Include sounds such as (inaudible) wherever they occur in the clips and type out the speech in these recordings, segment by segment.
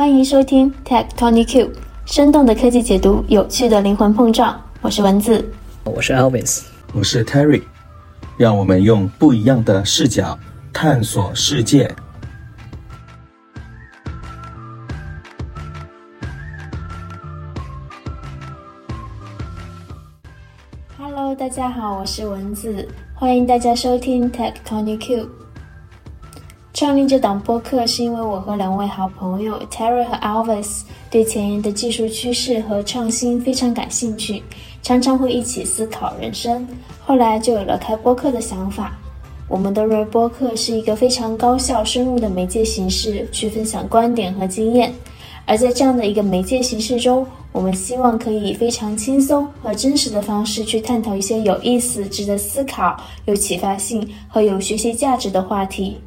欢迎收听 Tech Tony Q，生动的科技解读，有趣的灵魂碰撞。我是文字，我是 Elvis，我是 Terry，让我们用不一样的视角探索世界。Hello，大家好，我是文字，欢迎大家收听 Tech Tony Q。创立这档播客是因为我和两位好朋友 Terry 和 Alvis 对前沿的技术趋势和创新非常感兴趣，常常会一起思考人生。后来就有了开播客的想法。我们的瑞播客是一个非常高效、深入的媒介形式，去分享观点和经验。而在这样的一个媒介形式中，我们希望可以以非常轻松和真实的方式去探讨一些有意思、值得思考、有启发性和有学习价值的话题。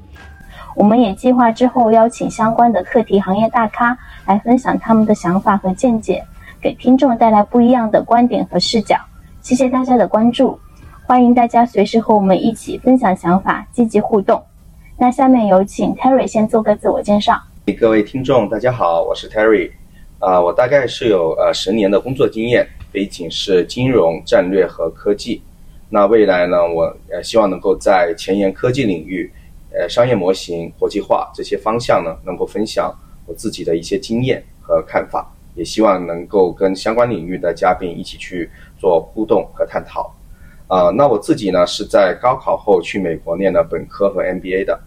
我们也计划之后邀请相关的课题行业大咖来分享他们的想法和见解，给听众带来不一样的观点和视角。谢谢大家的关注，欢迎大家随时和我们一起分享想法，积极互动。那下面有请 Terry 先做个自我介绍。各位听众，大家好，我是 Terry。啊，我大概是有呃十年的工作经验，背景是金融战略和科技。那未来呢，我呃希望能够在前沿科技领域。呃，商业模型、国际化这些方向呢，能够分享我自己的一些经验和看法，也希望能够跟相关领域的嘉宾一起去做互动和探讨。啊，那我自己呢是在高考后去美国念的本科和 MBA 的。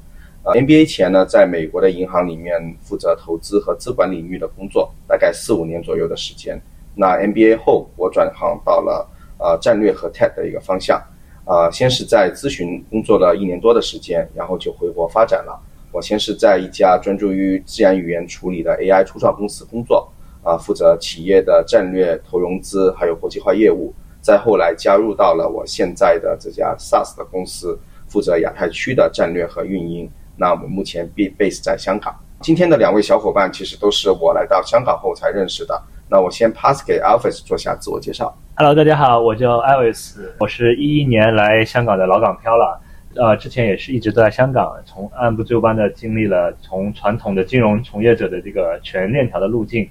啊，MBA 前呢，在美国的银行里面负责投资和资管领域的工作，大概四五年左右的时间。那 MBA 后，我转行到了呃战略和 Tech 的一个方向。啊，先是在咨询工作了一年多的时间，然后就回国发展了。我先是在一家专注于自然语言处理的 AI 初创公司工作，啊，负责企业的战略、投融资还有国际化业务。再后来加入到了我现在的这家 SaaS 的公司，负责亚太区的战略和运营。那我们目前 B base 在香港。今天的两位小伙伴其实都是我来到香港后才认识的。那我先 pass 给 Alvis 做下自我介绍。Hello，大家好，我叫 Alvis，我是一一年来香港的老港漂了，呃，之前也是一直都在香港，从按部就班的经历了从传统的金融从业者的这个全链条的路径，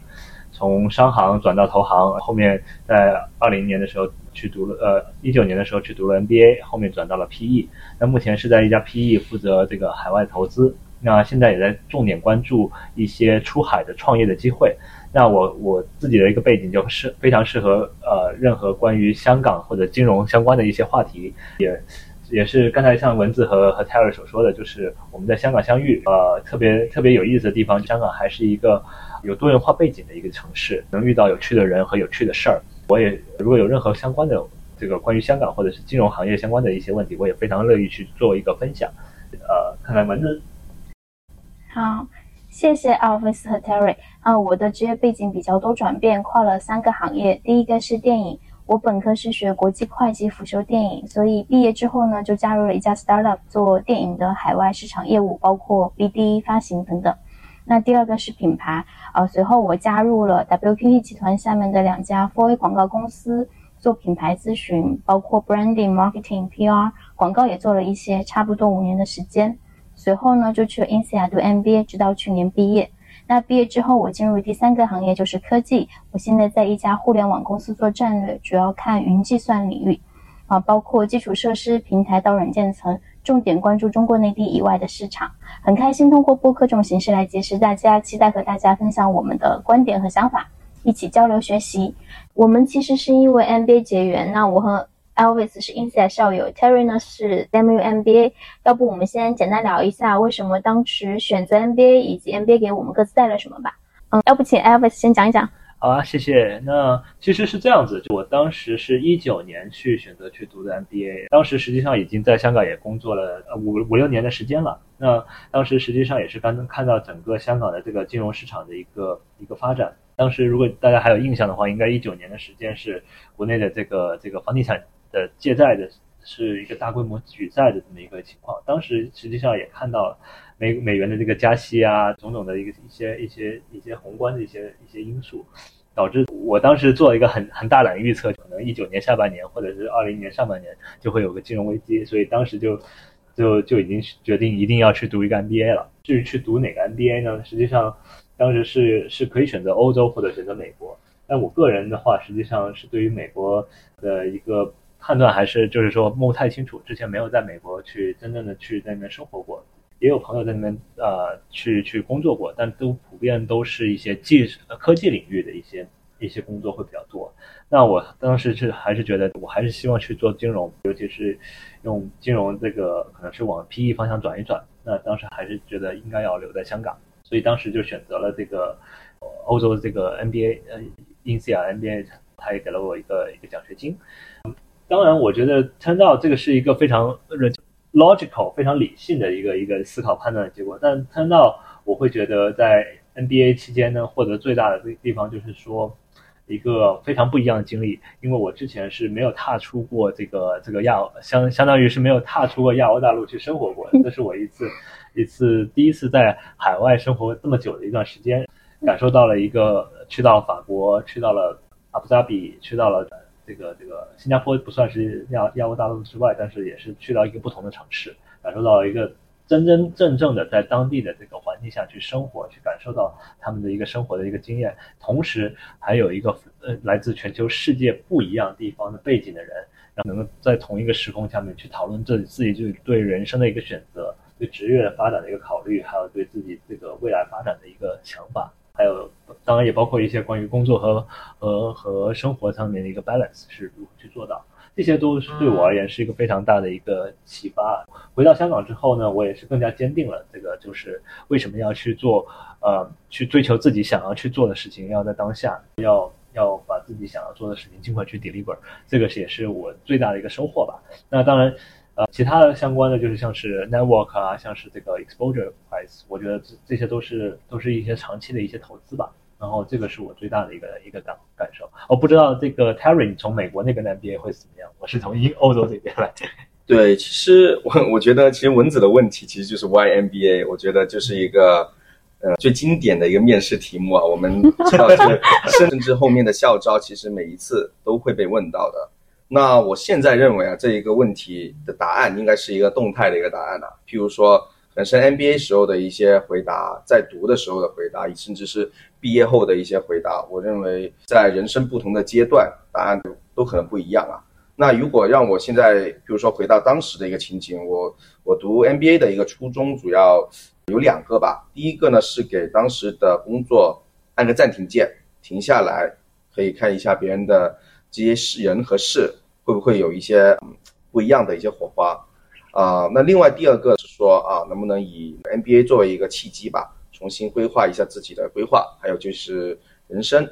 从商行转到投行，后面在二零年的时候去读了，呃，一九年的时候去读了 MBA，后面转到了 PE，那目前是在一家 PE 负责这个海外投资，那现在也在重点关注一些出海的创业的机会。那我我自己的一个背景就是非常适合呃任何关于香港或者金融相关的一些话题，也也是刚才像文字和和泰尔所说的，就是我们在香港相遇，呃特别特别有意思的地方，香港还是一个有多元化背景的一个城市，能遇到有趣的人和有趣的事儿。我也如果有任何相关的这个关于香港或者是金融行业相关的一些问题，我也非常乐意去做一个分享。呃，看看文字。好。谢谢 Alvis 和 Terry 啊，我的职业背景比较多转变，跨了三个行业。第一个是电影，我本科是学国际会计，辅修电影，所以毕业之后呢，就加入了一家 startup 做电影的海外市场业务，包括 BD 发行等等。那第二个是品牌啊，随后我加入了 WPP 集团下面的两家 4A 广告公司，做品牌咨询，包括 branding、marketing、PR，广告也做了一些，差不多五年的时间。随后呢，就去了 INSEAD 读 MBA，直到去年毕业。那毕业之后，我进入第三个行业，就是科技。我现在在一家互联网公司做战略，主要看云计算领域，啊，包括基础设施、平台到软件层，重点关注中国内地以外的市场。很开心通过播客这种形式来结识大家，期待和大家分享我们的观点和想法，一起交流学习。我们其实是因为 MBA 结缘，那我和。Elvis 是 Inside 校友，Terry 呢是 WMBA。要不我们先简单聊一下为什么当时选择 MBA，以及 MBA 给我们各自带来什么吧。嗯，要不请 Elvis 先讲一讲。好啊，谢谢。那其实是这样子，就我当时是一九年去选择去读的 MBA，当时实际上已经在香港也工作了五五六年的时间了。那当时实际上也是刚刚看到整个香港的这个金融市场的一个一个发展。当时如果大家还有印象的话，应该一九年的时间是国内的这个这个房地产。的借债的是一个大规模举债的这么一个情况，当时实际上也看到了美美元的这个加息啊，种种的一个一些一些一些宏观的一些一些因素，导致我当时做了一个很很大胆的预测，可能一九年下半年或者是二零年上半年就会有个金融危机，所以当时就就就已经决定一定要去读一个 MBA 了。至于去读哪个 MBA 呢？实际上当时是是可以选择欧洲或者选择美国。但我个人的话，实际上是对于美国的一个判断还是就是说摸不太清楚，之前没有在美国去真正的去在那边生活过，也有朋友在那边呃去去工作过，但都普遍都是一些技术科技领域的一些一些工作会比较多。那我当时是还是觉得我还是希望去做金融，尤其是用金融这个可能是往 PE 方向转一转。那当时还是觉得应该要留在香港，所以当时就选择了这个欧洲的这个 MBA，呃。因此啊，NBA 他也给了我一个一个奖学金。当然，我觉得 turn out 这个是一个非常 logical、非常理性的一个一个思考判断的结果。但 turn out 我会觉得在 NBA 期间呢，获得最大的地方就是说一个非常不一样的经历。因为我之前是没有踏出过这个这个亚相相当于是没有踏出过亚欧大陆去生活过，(laughs) 这是我一次一次第一次在海外生活这么久的一段时间。感受到了一个去到法国，去到了阿布扎比，去到了这个这个新加坡，不算是亚亚欧大陆之外，但是也是去到一个不同的城市，感受到一个真真正正的在当地的这个环境下去生活，去感受到他们的一个生活的一个经验，同时还有一个呃来自全球世界不一样地方的背景的人，然后能够在同一个时空下面去讨论自己自己就对人生的一个选择，对职业发展的一个考虑，还有对自己这个未来发展的一个想法。还有，当然也包括一些关于工作和和和生活上面的一个 balance 是如何去做到，这些都是对我而言是一个非常大的一个启发。回到香港之后呢，我也是更加坚定了这个就是为什么要去做，呃，去追求自己想要去做的事情，要在当下，要要把自己想要做的事情尽快去 deliver，这个也是我最大的一个收获吧。那当然。呃，其他的相关的就是像是 network 啊，像是这个 exposure price，我觉得这这些都是都是一些长期的一些投资吧。然后这个是我最大的一个一个感感受。我不知道这个 Terry 从美国那边的 MBA 会怎么样？我是从英欧洲这边来。(laughs) 对，其实我我觉得其实蚊子的问题其实就是 Why MBA，我觉得就是一个呃最经典的一个面试题目啊。我们知道，(laughs) 甚至后面的校招其实每一次都会被问到的。那我现在认为啊，这一个问题的答案应该是一个动态的一个答案了。譬如说，本身 MBA 时候的一些回答，在读的时候的回答，甚至是毕业后的一些回答，我认为在人生不同的阶段，答案都可能不一样啊。那如果让我现在，比如说回到当时的一个情景，我我读 MBA 的一个初衷主要有两个吧。第一个呢是给当时的工作按个暂停键，停下来，可以看一下别人的。这些事人和事会不会有一些不一样的一些火花啊？那另外第二个是说啊，能不能以 MBA 作为一个契机吧，重新规划一下自己的规划，还有就是人生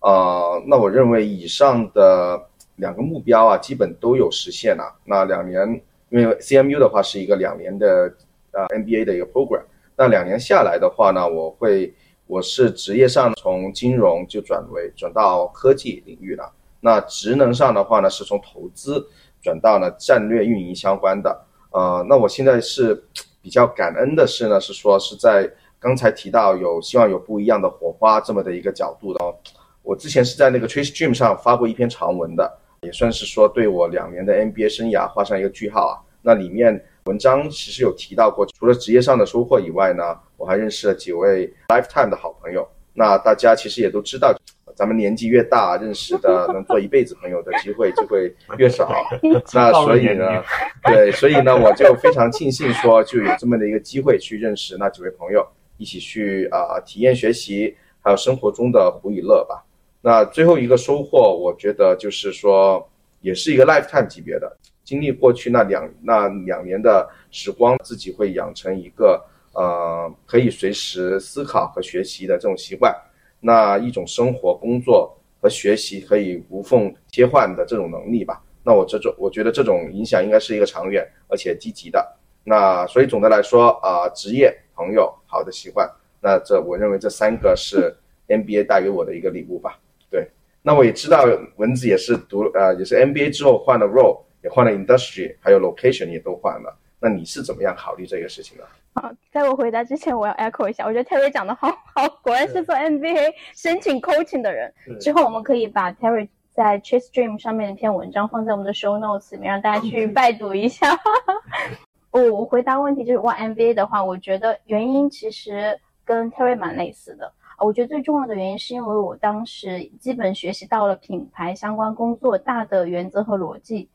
啊？那我认为以上的两个目标啊，基本都有实现了。那两年，因为 CMU 的话是一个两年的啊 MBA 的一个 program，那两年下来的话呢，我会我是职业上从金融就转为转到科技领域了。那职能上的话呢，是从投资转到了战略运营相关的。呃，那我现在是比较感恩的是呢，是说是在刚才提到有希望有不一样的火花这么的一个角度的哦。我之前是在那个 Trace Dream 上发过一篇长文的，也算是说对我两年的 NBA 生涯画上一个句号啊。那里面文章其实有提到过，除了职业上的收获以外呢，我还认识了几位 lifetime 的好朋友。那大家其实也都知道。咱们年纪越大，认识的能做一辈子朋友的机会就会越少。(laughs) 那所以呢，对，所以呢，我就非常庆幸说，就有这么的一个机会去认识那几位朋友，一起去啊体验学习，还有生活中的苦与乐吧。那最后一个收获，我觉得就是说，也是一个 lifetime 级别的经历。过去那两那两年的时光，自己会养成一个呃可以随时思考和学习的这种习惯。那一种生活、工作和学习可以无缝切换的这种能力吧。那我这种，我觉得这种影响应该是一个长远而且积极的。那所以总的来说啊，职业、朋友、好的习惯，那这我认为这三个是 MBA 带给我的一个礼物吧。对，那我也知道蚊子也是读呃也是 MBA 之后换了 role，也换了 industry，还有 location 也都换了。那你是怎么样考虑这个事情的？好，在我回答之前，我要 echo 一下，我觉得 Terry 讲的好 (laughs) 好，果然是做 MBA 申请 coaching 的人。之后我们可以把 Terry 在 Chase Dream 上面的一篇文章放在我们的 show notes 里面，让大家去 (laughs) 拜读一下。我我我回答问题就是，我 MBA 的话，我觉得原因其实跟 Terry 蛮类似的。我觉得最重要的原因是因为我当时基本学习到了品牌相关工作大的原则和逻辑，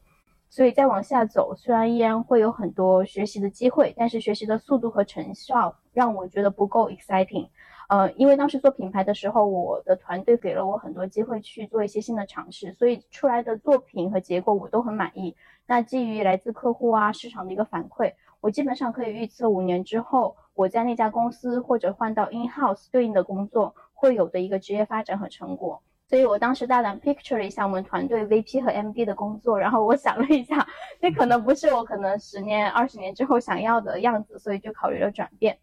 所以再往下走，虽然依然会有很多学习的机会，但是学习的速度和成效让我觉得不够 exciting。呃，因为当时做品牌的时候，我的团队给了我很多机会去做一些新的尝试，所以出来的作品和结果我都很满意。那基于来自客户啊市场的一个反馈，我基本上可以预测五年之后我在那家公司或者换到 in house 对应的工作会有的一个职业发展和成果。所以我当时大胆 picture 了一下我们团队 VP 和 MD 的工作，然后我想了一下，那可能不是我可能十年、二十年之后想要的样子，所以就考虑了转变。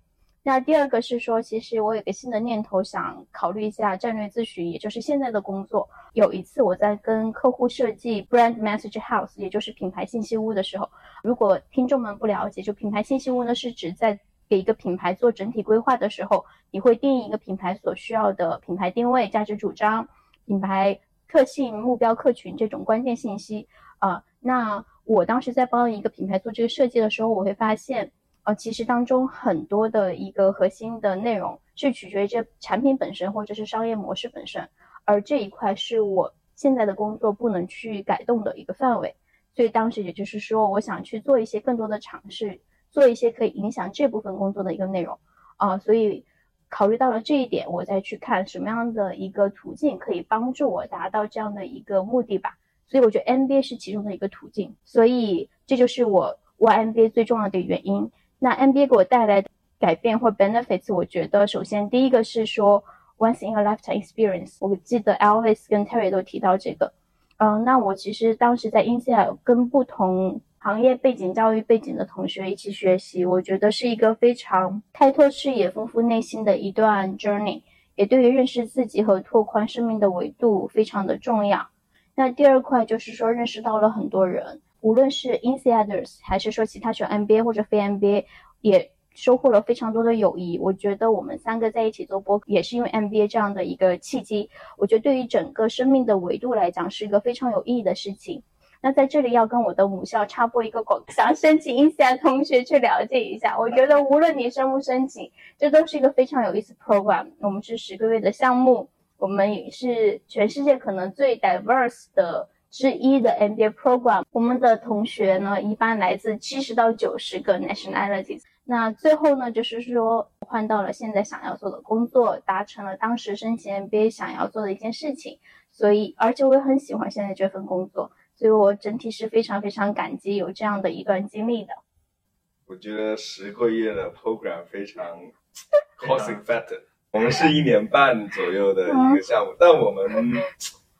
那第二个是说，其实我有个新的念头，想考虑一下战略咨询，也就是现在的工作。有一次我在跟客户设计 brand message house，也就是品牌信息屋的时候，如果听众们不了解，就品牌信息屋呢是指在给一个品牌做整体规划的时候，你会定义一个品牌所需要的品牌定位、价值主张、品牌特性、目标客群这种关键信息啊。那我当时在帮一个品牌做这个设计的时候，我会发现。呃，其实当中很多的一个核心的内容是取决于这产品本身或者是商业模式本身，而这一块是我现在的工作不能去改动的一个范围。所以当时也就是说，我想去做一些更多的尝试，做一些可以影响这部分工作的一个内容啊。所以考虑到了这一点，我再去看什么样的一个途径可以帮助我达到这样的一个目的吧。所以我觉得 MBA 是其中的一个途径，所以这就是我我 MBA 最重要的原因。那 MBA 给我带来的改变或 benefits，我觉得首先第一个是说 once in a lifetime experience。我记得 Elvis 跟 Terry 都提到这个。嗯，那我其实当时在 INSEAD 跟不同行业背景、教育背景的同学一起学习，我觉得是一个非常开拓视野、丰富内心的一段 journey，也对于认识自己和拓宽生命的维度非常的重要。那第二块就是说认识到了很多人。无论是 insiders 还是说其他选 MBA 或者非 MBA，也收获了非常多的友谊。我觉得我们三个在一起做播，也是因为 MBA 这样的一个契机。我觉得对于整个生命的维度来讲，是一个非常有意义的事情。那在这里要跟我的母校插播一个广，想申请 INSEAD 同学去了解一下。我觉得无论你申不申请，这都是一个非常有意思 program。我们是十个月的项目，我们也是全世界可能最 diverse 的。之一的 MBA program，我们的同学呢，一般来自七十到九十个 nationalities。那最后呢，就是说换到了现在想要做的工作，达成了当时申请 MBA 想要做的一件事情。所以，而且我也很喜欢现在这份工作，所以我整体是非常非常感激有这样的一段经历的。我觉得十个月的 program 非常 (laughs) cost effective。我们是一年半左右的一个项目，但我们。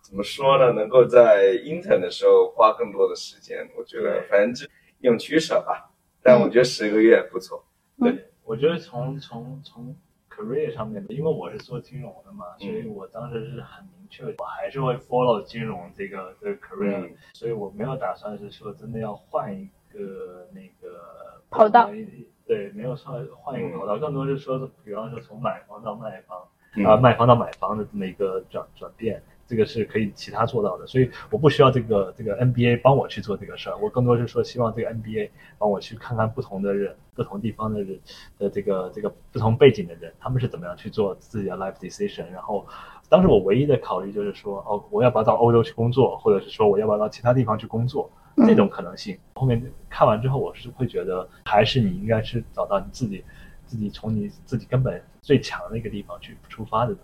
怎么说呢？能够在 intern 的时候花更多的时间，我觉得反正就用取舍吧。但我觉得十个月不错。对，我觉得从从从 career 上面的，因为我是做金融的嘛，所以我当时是很明确，我还是会 follow 金融这个这个 career，所以我没有打算是说真的要换一个那个跑道。对，没有算换一个跑道，更多是说，比方说从买房到卖房，啊，卖房到买房的这么一个转转变。这个是可以其他做到的，所以我不需要这个这个 NBA 帮我去做这个事儿，我更多是说希望这个 NBA 帮我去看看不同的人、不同地方的人的这个这个不同背景的人，他们是怎么样去做自己的 life decision。然后，当时我唯一的考虑就是说，哦，我要不要到欧洲去工作，或者是说我要不要到其他地方去工作，这种可能性。后面看完之后，我是会觉得，还是你应该是找到你自己自己从你自己根本最强的一个地方去出发的。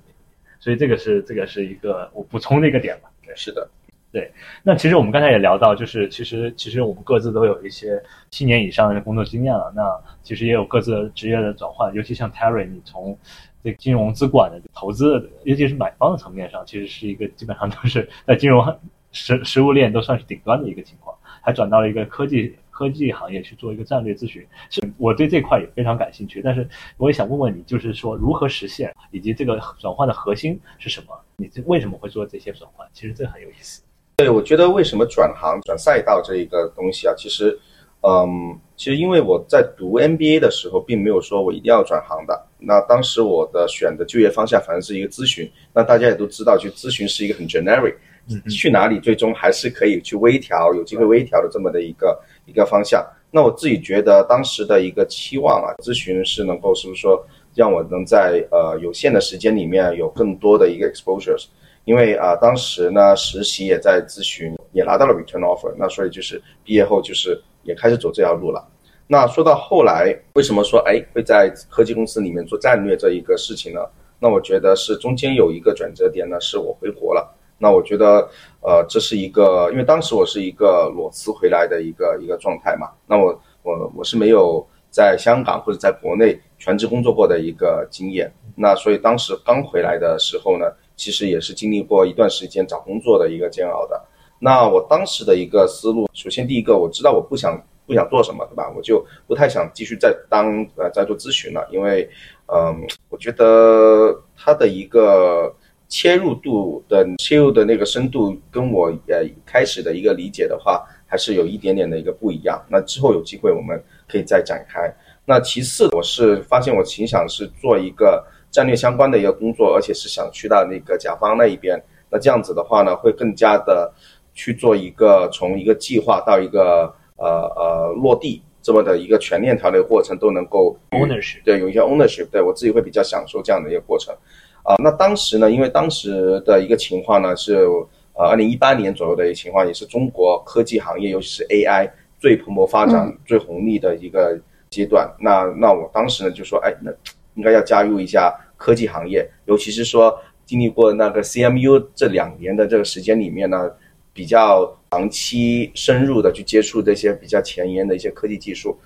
所以这个是这个是一个我补充的一个点吧。对，是的，对。那其实我们刚才也聊到，就是其实其实我们各自都有一些七年以上的工作经验了。那其实也有各自的职业的转换，尤其像 Terry，你从这金融资管的投资，尤其是买方的层面上，其实是一个基本上都是在金融 (laughs) 实实物链都算是顶端的一个情况，还转到了一个科技。科技行业去做一个战略咨询，是我对这块也非常感兴趣。但是我也想问问你，就是说如何实现，以及这个转换的核心是什么？你这为什么会做这些转换？其实这很有意思。对，我觉得为什么转行、转赛道这一个东西啊，其实，嗯，其实因为我在读 MBA 的时候，并没有说我一定要转行的。那当时我的选的就业方向，反正是一个咨询。那大家也都知道，去咨询是一个很 generic，去哪里最终还是可以去微调，有机会微调的这么的一个。一个方向，那我自己觉得当时的一个期望啊，咨询是能够是不是说让我能在呃有限的时间里面有更多的一个 exposures，因为啊当时呢实习也在咨询，也拿到了 return offer，那所以就是毕业后就是也开始走这条路了。那说到后来，为什么说哎会在科技公司里面做战略这一个事情呢？那我觉得是中间有一个转折点呢，是我回国了。那我觉得，呃，这是一个，因为当时我是一个裸辞回来的一个一个状态嘛。那我我我是没有在香港或者在国内全职工作过的一个经验。那所以当时刚回来的时候呢，其实也是经历过一段时间找工作的一个煎熬的。那我当时的一个思路，首先第一个，我知道我不想。不想做什么，对吧？我就不太想继续再当呃再做咨询了，因为，嗯，我觉得它的一个切入度的切入的那个深度，跟我呃开始的一个理解的话，还是有一点点的一个不一样。那之后有机会我们可以再展开。那其次，我是发现我挺想是做一个战略相关的一个工作，而且是想去到那个甲方那一边。那这样子的话呢，会更加的去做一个从一个计划到一个。呃呃，落地这么的一个全链条的过程都能够 ownership 对有一些 ownership 对我自己会比较享受这样的一个过程啊。那当时呢，因为当时的一个情况呢是呃二零一八年左右的一个情况，也是中国科技行业尤其是 AI 最蓬勃发展、最红利的一个阶段。那那我当时呢就说，哎，那应该要加入一下科技行业，尤其是说经历过那个 CMU 这两年的这个时间里面呢。比较长期深入的去接触这些比较前沿的一些科技技术，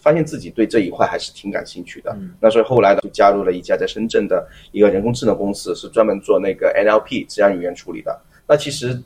发现自己对这一块还是挺感兴趣的。嗯那所以后来呢，就加入了一家在深圳的一个人工智能公司，是专门做那个 NLP 自然语言处理的。那其实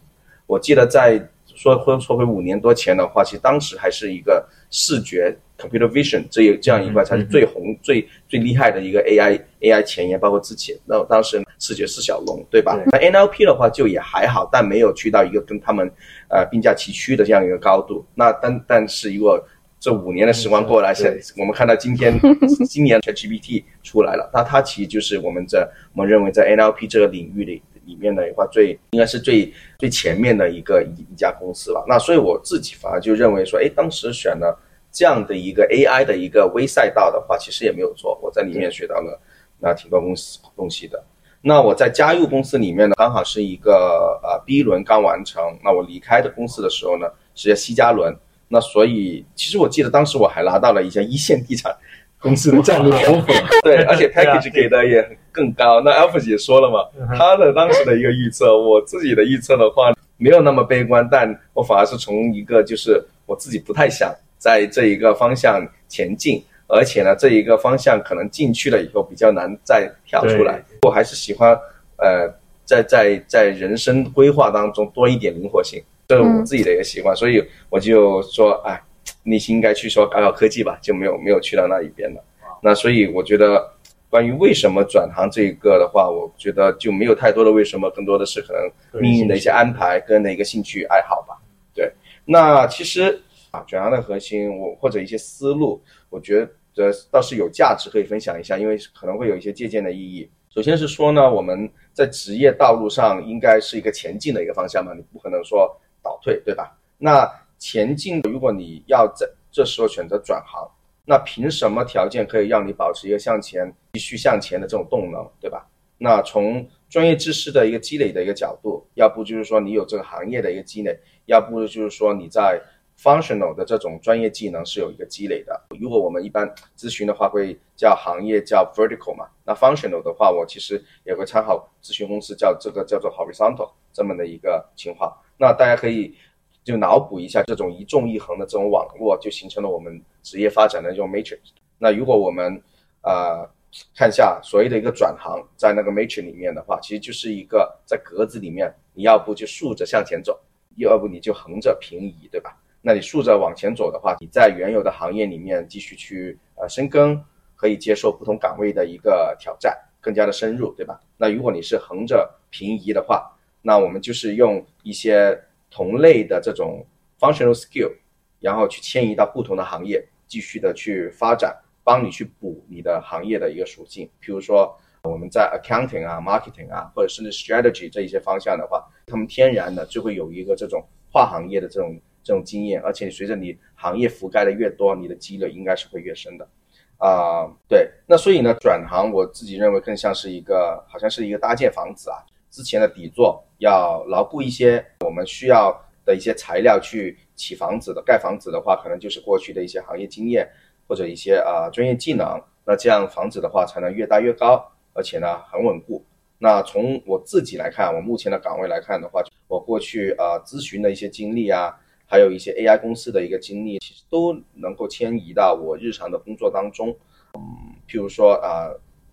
我记得在说说说回五年多前的话，其实当时还是一个视觉。Computer Vision 这一这样一块才是最红、最最厉害的一个 AI AI 前沿，包括之前那当时视觉是小龙，对吧？那 NLP 的话就也还好，但没有去到一个跟他们呃并驾齐驱的这样一个高度。那但但是如果这五年的时光过来，现我们看到今天 (laughs) 今年 ChatGPT 出来了，那它其实就是我们在我们认为在 NLP 这个领域里里面的话最应该是最最前面的一个一一家公司了。那所以我自己反而就认为说，哎，当时选了。这样的一个 AI 的一个微赛道的话，其实也没有错。我在里面学到了那挺多公司东西的。那我在加入公司里面呢，刚好是一个呃 B 轮刚完成。那我离开的公司的时候呢，是在 C 加轮。那所以其实我记得当时我还拿到了一家一线地产公司的战略 offer，对，而且 package 给的也更高。那 Alpha 也说了嘛，他的当时的一个预测，我自己的预测的话没有那么悲观，但我反而是从一个就是我自己不太想。在这一个方向前进，而且呢，这一个方向可能进去了以后比较难再跳出来。我还是喜欢，呃，在在在人生规划当中多一点灵活性，这是我自己的一个习惯。所以我就说，哎，你应该去说搞搞科技吧，就没有没有去到那一边了。那所以我觉得，关于为什么转行这一个的话，我觉得就没有太多的为什么，更多的是可能命运的一些安排跟的一个兴趣爱好吧。对，那其实。啊，转行的核心，我或者一些思路，我觉得倒是有价值可以分享一下，因为可能会有一些借鉴的意义。首先是说呢，我们在职业道路上应该是一个前进的一个方向嘛，你不可能说倒退，对吧？那前进，如果你要在这时候选择转行，那凭什么条件可以让你保持一个向前、继续向前的这种动能，对吧？那从专业知识的一个积累的一个角度，要不就是说你有这个行业的一个积累，要不就是说你在。functional 的这种专业技能是有一个积累的。如果我们一般咨询的话，会叫行业叫 vertical 嘛？那 functional 的话，我其实也会参考咨询公司叫这个叫做 horizontal 这么的一个情况。那大家可以就脑补一下这种一纵一横的这种网络，就形成了我们职业发展的这种 matrix。那如果我们呃看一下所谓的一个转行，在那个 matrix 里面的话，其实就是一个在格子里面，你要不就竖着向前走，要不你就横着平移，对吧？那你竖着往前走的话，你在原有的行业里面继续去呃深耕，可以接受不同岗位的一个挑战，更加的深入，对吧？那如果你是横着平移的话，那我们就是用一些同类的这种 functional skill，然后去迁移到不同的行业，继续的去发展，帮你去补你的行业的一个属性。比如说我们在 accounting 啊、marketing 啊，或者甚至 strategy 这一些方向的话，他们天然的就会有一个这种跨行业的这种。这种经验，而且随着你行业覆盖的越多，你的积累应该是会越深的。啊，对，那所以呢，转行我自己认为更像是一个，好像是一个搭建房子啊，之前的底座要牢固一些，我们需要的一些材料去起房子的，盖房子的话，可能就是过去的一些行业经验或者一些啊专业技能，那这样房子的话才能越搭越高，而且呢很稳固。那从我自己来看，我目前的岗位来看的话，我过去啊咨询的一些经历啊。还有一些 AI 公司的一个经历，其实都能够迁移到我日常的工作当中。嗯，譬如说啊，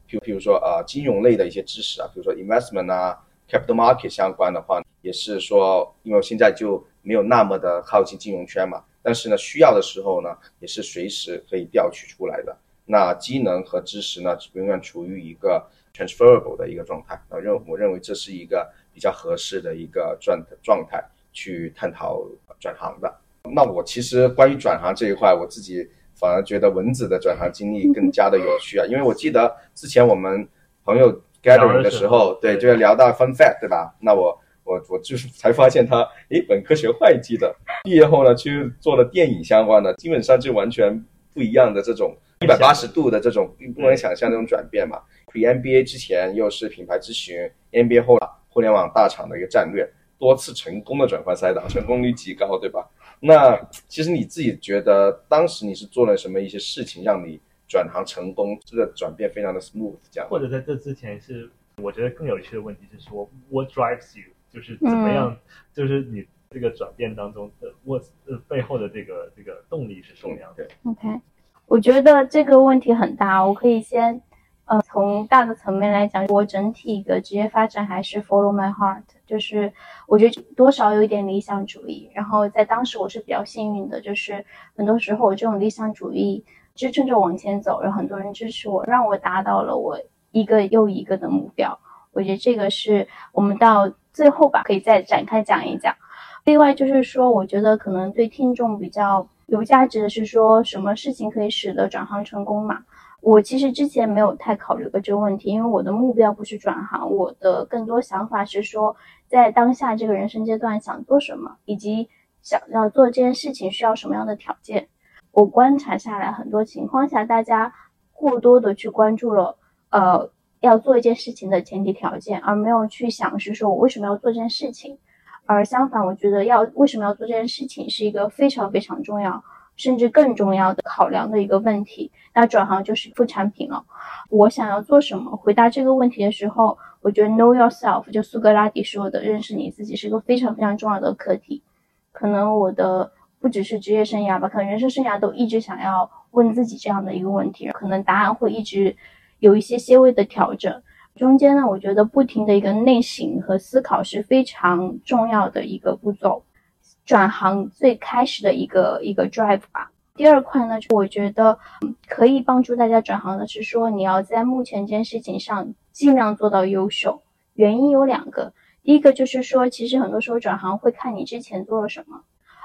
譬如譬如说啊，金融类的一些知识啊，比如说 investment 啊，capital market 相关的话，也是说，因为我现在就没有那么的靠近金融圈嘛，但是呢，需要的时候呢，也是随时可以调取出来的。那机能和知识呢，永远处于一个 transferable 的一个状态。那，认我认为这是一个比较合适的一个状状态。去探讨转行的，那我其实关于转行这一块，我自己反而觉得蚊子的转行经历更加的有趣啊，因为我记得之前我们朋友 gathering 的时候，对，就要聊到 fun fact，对吧？那我我我就是才发现他，诶，本科学会计的，毕业后呢去做了电影相关的，基本上就完全不一样的这种一百八十度的这种，并不能想象这种转变嘛。Pre MBA 之前又是品牌咨询，MBA 后互联网大厂的一个战略。多次成功的转换赛道，成功率极高，对吧？那其实你自己觉得当时你是做了什么一些事情让你转行成功？这个转变非常的 smooth，这样。或者在这之前是，我觉得更有趣的问题是说，what drives you？就是怎么样？就是你这个转变当中的 what 呃背后的这个这个动力是什么样的？OK，我觉得这个问题很大，我可以先。呃，从大的层面来讲，我整体的职业发展还是 follow my heart，就是我觉得多少有一点理想主义。然后在当时我是比较幸运的，就是很多时候我这种理想主义支撑着往前走，有很多人支持我，让我达到了我一个又一个的目标。我觉得这个是我们到最后吧，可以再展开讲一讲。另外就是说，我觉得可能对听众比较有价值的是说，什么事情可以使得转行成功嘛？我其实之前没有太考虑过这个问题，因为我的目标不是转行，我的更多想法是说，在当下这个人生阶段想做什么，以及想要做这件事情需要什么样的条件。我观察下来，很多情况下，大家过多的去关注了，呃，要做一件事情的前提条件，而没有去想是说我为什么要做这件事情。而相反，我觉得要为什么要做这件事情是一个非常非常重要。甚至更重要的考量的一个问题，那转行就是副产品了。我想要做什么？回答这个问题的时候，我觉得 know yourself，就苏格拉底说的，认识你自己是一个非常非常重要的课题。可能我的不只是职业生涯吧，可能人生生涯都一直想要问自己这样的一个问题，可能答案会一直有一些些微的调整。中间呢，我觉得不停的一个内省和思考是非常重要的一个步骤。转行最开始的一个一个 drive 吧。第二块呢，就我觉得可以帮助大家转行的是说，你要在目前这件事情上尽量做到优秀。原因有两个，第一个就是说，其实很多时候转行会看你之前做了什么。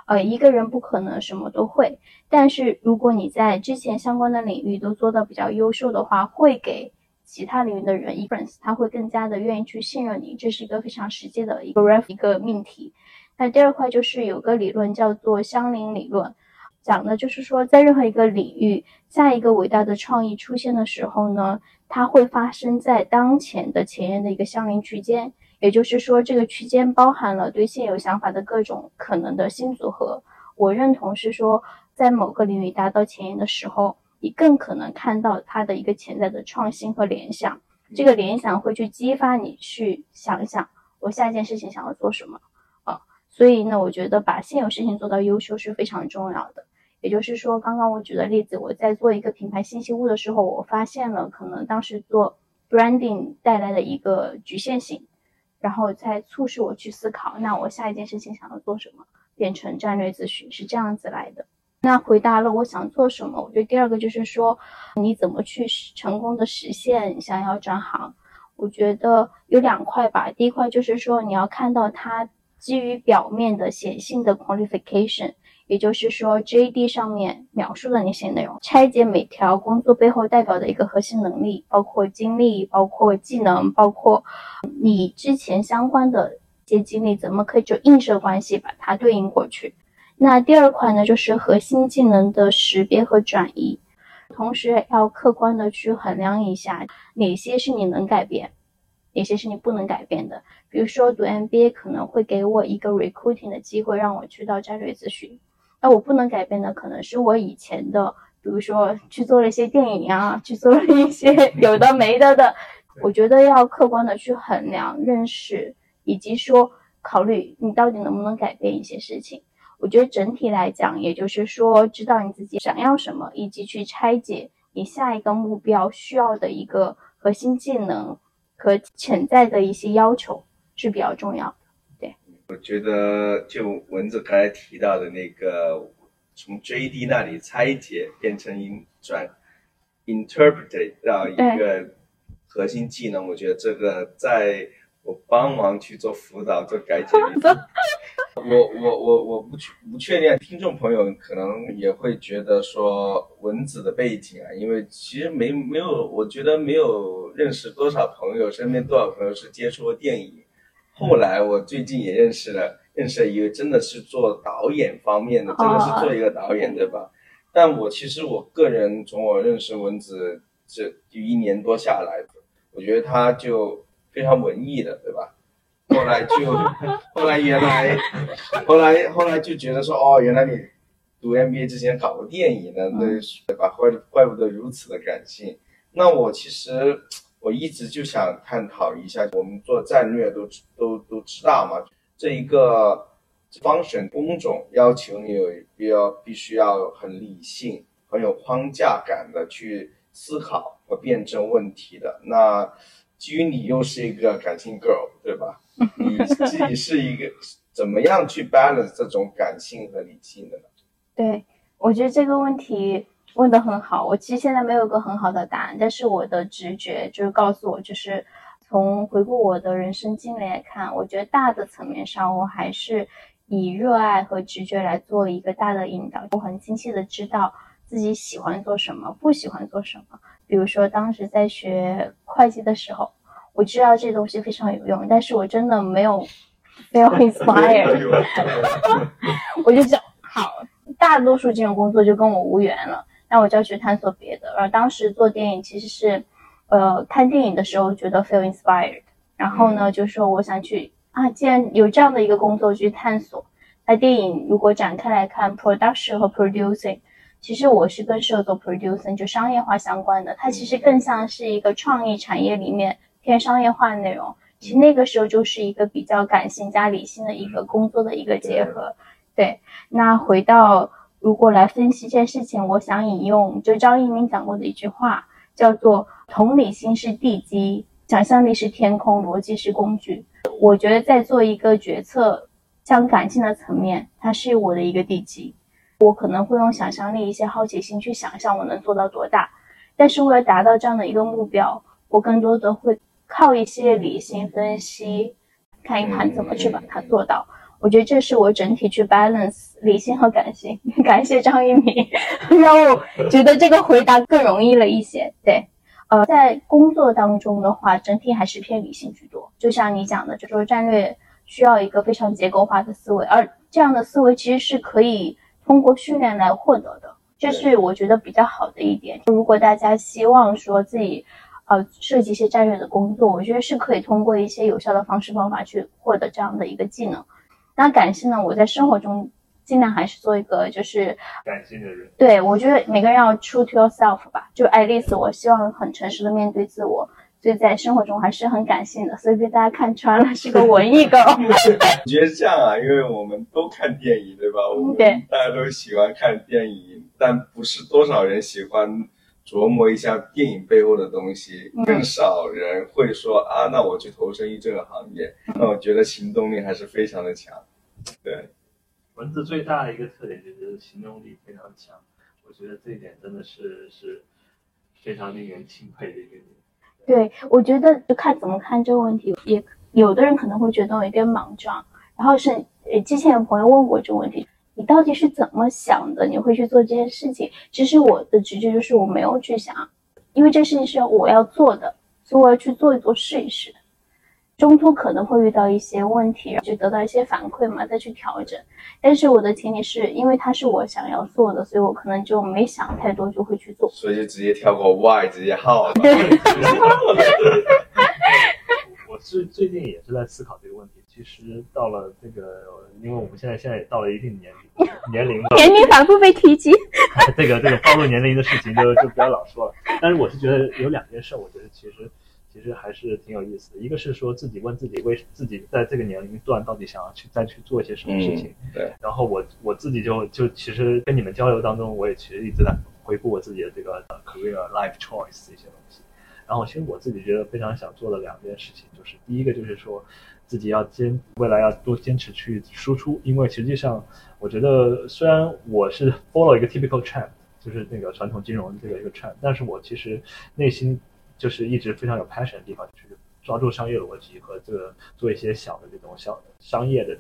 呃，一个人不可能什么都会，但是如果你在之前相关的领域都做到比较优秀的话，会给其他领域的人 reference，他会更加的愿意去信任你。这是一个非常实际的一个 ref 一个命题。那第二块就是有个理论叫做相邻理论，讲的就是说，在任何一个领域，下一个伟大的创意出现的时候呢，它会发生在当前的前沿的一个相邻区间，也就是说，这个区间包含了对现有想法的各种可能的新组合。我认同是说，在某个领域达到前沿的时候，你更可能看到它的一个潜在的创新和联想，这个联想会去激发你去想想，我下一件事情想要做什么啊。所以呢，我觉得把现有事情做到优秀是非常重要的。也就是说，刚刚我举的例子，我在做一个品牌信息物的时候，我发现了可能当时做 branding 带来的一个局限性，然后再促使我去思考，那我下一件事情想要做什么，变成战略咨询是这样子来的。那回答了我想做什么，我觉得第二个就是说，你怎么去成功的实现想要转行？我觉得有两块吧。第一块就是说，你要看到它。基于表面的显性的 qualification，也就是说 JD 上面描述的那些内容，拆解每条工作背后代表的一个核心能力，包括经历，包括技能，包括你之前相关的一些经历，怎么可以就映射关系把它对应过去？那第二块呢，就是核心技能的识别和转移，同时要客观的去衡量一下哪些是你能改变，哪些是你不能改变的。比如说读 MBA 可能会给我一个 recruiting 的机会，让我去到战略咨询。那我不能改变的可能是我以前的，比如说去做了一些电影啊，去做了一些 (laughs) 有的没的的。我觉得要客观的去衡量、认识，以及说考虑你到底能不能改变一些事情。我觉得整体来讲，也就是说，知道你自己想要什么，以及去拆解你下一个目标需要的一个核心技能和潜在的一些要求是比较重要我觉得就蚊子刚才提到的那个，从 JD 那里拆解变成转 interpret 到一个核心技能，我觉得这个在我帮忙去做辅导、做改解。(laughs) 我我我我不确不确定，听众朋友可能也会觉得说蚊子的背景啊，因为其实没没有，我觉得没有认识多少朋友，身边多少朋友是接触过电影。后来我最近也认识了，认识了一个真的是做导演方面的，真的是做一个导演，对吧？但我其实我个人从我认识蚊子这一年多下来，我觉得他就非常文艺的，对吧？后来就，后来原来，后来后来就觉得说，哦，原来你读 MBA 之前搞过电影呢，对对吧？怪怪不得如此的感性。那我其实我一直就想探讨一下，我们做战略都都都知道嘛，这一个方选工种要求你有必要必须要很理性、很有框架感的去思考和辩证问题的。那基于你又是一个感性 girl，对吧？你自己是一个 (laughs) 怎么样去 balance 这种感性和理性的呢？对，我觉得这个问题问得很好。我其实现在没有一个很好的答案，但是我的直觉就是告诉我，就是从回顾我的人生经历来看，我觉得大的层面上，我还是以热爱和直觉来做一个大的引导。我很清晰的知道自己喜欢做什么，不喜欢做什么。比如说当时在学会计的时候。我知道这东西非常有用，但是我真的没有 (laughs) feel inspired，(laughs) (laughs) 我就想，好，大多数这种工作就跟我无缘了，那我就要去探索别的。而当时做电影其实是，呃，看电影的时候觉得 feel inspired，然后呢，就说我想去啊，既然有这样的一个工作去探索，那电影如果展开来看 production 和 producing，其实我是更适合做 producing，就商业化相关的，它其实更像是一个创意产业里面。偏商业化的内容，其实那个时候就是一个比较感性加理性的一个工作的一个结合。对，那回到如果来分析这件事情，我想引用就张一鸣讲过的一句话，叫做“同理心是地基，想象力是天空，逻辑是工具”。我觉得在做一个决策，像感性的层面，它是我的一个地基。我可能会用想象力、一些好奇心去想象我能做到多大，但是为了达到这样的一个目标，我更多的会。靠一些理性分析，看一看怎么去把它做到。我觉得这是我整体去 balance 理性和感性。(laughs) 感谢张一鸣，让我觉得这个回答更容易了一些。对，呃，在工作当中的话，整体还是偏理性居多。就像你讲的，就说战略需要一个非常结构化的思维，而这样的思维其实是可以通过训练来获得的。这是我觉得比较好的一点。如果大家希望说自己。呃，设计一些战略的工作，我觉得是可以通过一些有效的方式方法去获得这样的一个技能。那感性呢？我在生活中尽量还是做一个就是感性的人。对，我觉得每个人要 true to yourself 吧。就爱丽丝，我希望很诚实的面对自我，所以在生活中还是很感性的，所以被大家看穿了是个文艺狗。(laughs) (laughs) 我觉得这样啊，因为我们都看电影，对吧？我们大家都喜欢看电影，但不是多少人喜欢。琢磨一下电影背后的东西，更少人会说啊，那我去投身于这个行业。那我觉得行动力还是非常的强。对，文字最大的一个特点就是行动力非常强，我觉得这一点真的是是非常令人钦佩的一个点。对，我觉得就看怎么看这个问题，也有的人可能会觉得我有点莽撞，然后是之前有朋友问过这个问题。你到底是怎么想的？你会去做这件事情？其实我的直觉就是我没有去想，因为这事情是我要做的，所以我要去做一做试一试。中途可能会遇到一些问题，就得到一些反馈嘛，再去调整。但是我的前提是因为它是我想要做的，所以我可能就没想太多，就会去做。所以就直接跳过 why，直接 how。(laughs) (laughs) 我是最近也是在思考这个问题。其实到了这个，因为我们现在现在也到了一定年龄年龄了，年龄反复被提及，(laughs) 这个这个暴露年龄的事情就就不要老说了。但是我是觉得有两件事，我觉得其实其实还是挺有意思的。一个是说自己问自己，为自己在这个年龄段到底想要去再去做一些什么事情。对。然后我我自己就就其实跟你们交流当中，我也其实一直在回顾我自己的这个 career life choice 这些东西。然后其实我自己觉得非常想做的两件事情，就是第一个就是说。自己要坚，未来要多坚持去输出，因为实际上，我觉得虽然我是 follow 一个 typical trend，就是那个传统金融这个一个 trend，但是我其实内心就是一直非常有 passion 的地方，就是抓住商业逻辑和这个做一些小的这种小商业的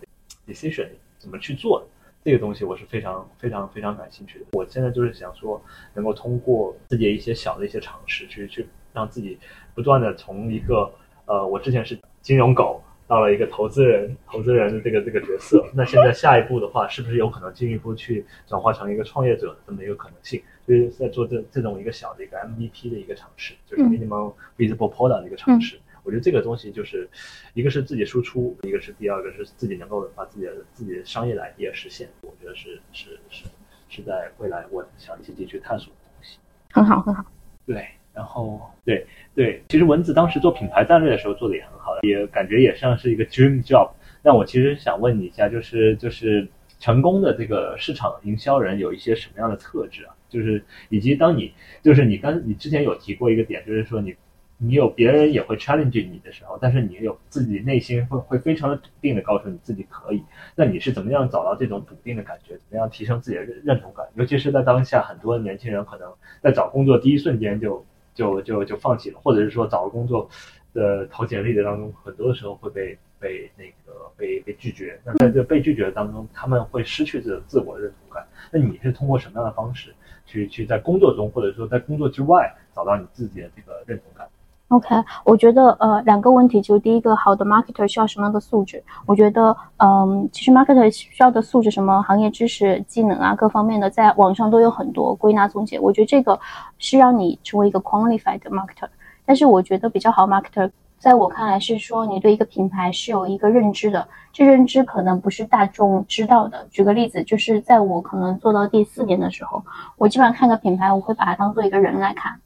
decision 怎么去做，这个东西我是非常非常非常感兴趣的。我现在就是想说，能够通过自己一些小的一些尝试，去去让自己不断的从一个呃，我之前是金融狗。到了一个投资人，投资人的这个这个角色，(laughs) 那现在下一步的话，是不是有可能进一步去转化成一个创业者的这么一个可能性？就是在做这这种一个小的一个 MVP 的一个尝试，就是 minimum visible product 的一个尝试。我觉得这个东西就是一个是自己输出，一个是第二个是自己能够把自己的自己的商业的 idea 实现。我觉得是是是是在未来我想积极去探索的东西。很好，很好。对。然后，对对，其实蚊子当时做品牌战略的时候做的也很好，也感觉也像是一个 dream job。那我其实想问你一下，就是就是成功的这个市场营销人有一些什么样的特质啊？就是以及当你就是你刚你之前有提过一个点，就是说你。你有别人也会 challenge 你的时候，但是你有自己内心会会非常的笃定的告诉你自己可以。那你是怎么样找到这种笃定的感觉？怎么样提升自己的认认同感？尤其是在当下，很多年轻人可能在找工作第一瞬间就就就就放弃了，或者是说找个工作的投简历的当中，很多的时候会被被那个被被拒绝。那在这被拒绝的当中，他们会失去这种自我认同感。那你是通过什么样的方式去去在工作中，或者说在工作之外找到你自己的这个认同感？OK，我觉得呃两个问题，就第一个，好的 marketer 需要什么样的素质？我觉得嗯，其实 marketer 需要的素质，什么行业知识、技能啊，各方面的，在网上都有很多归纳总结。我觉得这个是让你成为一个 qualified marketer。但是我觉得比较好 marketer，在我看来是说你对一个品牌是有一个认知的，这认知可能不是大众知道的。举个例子，就是在我可能做到第四年的时候，我基本上看个品牌，我会把它当做一个人来看。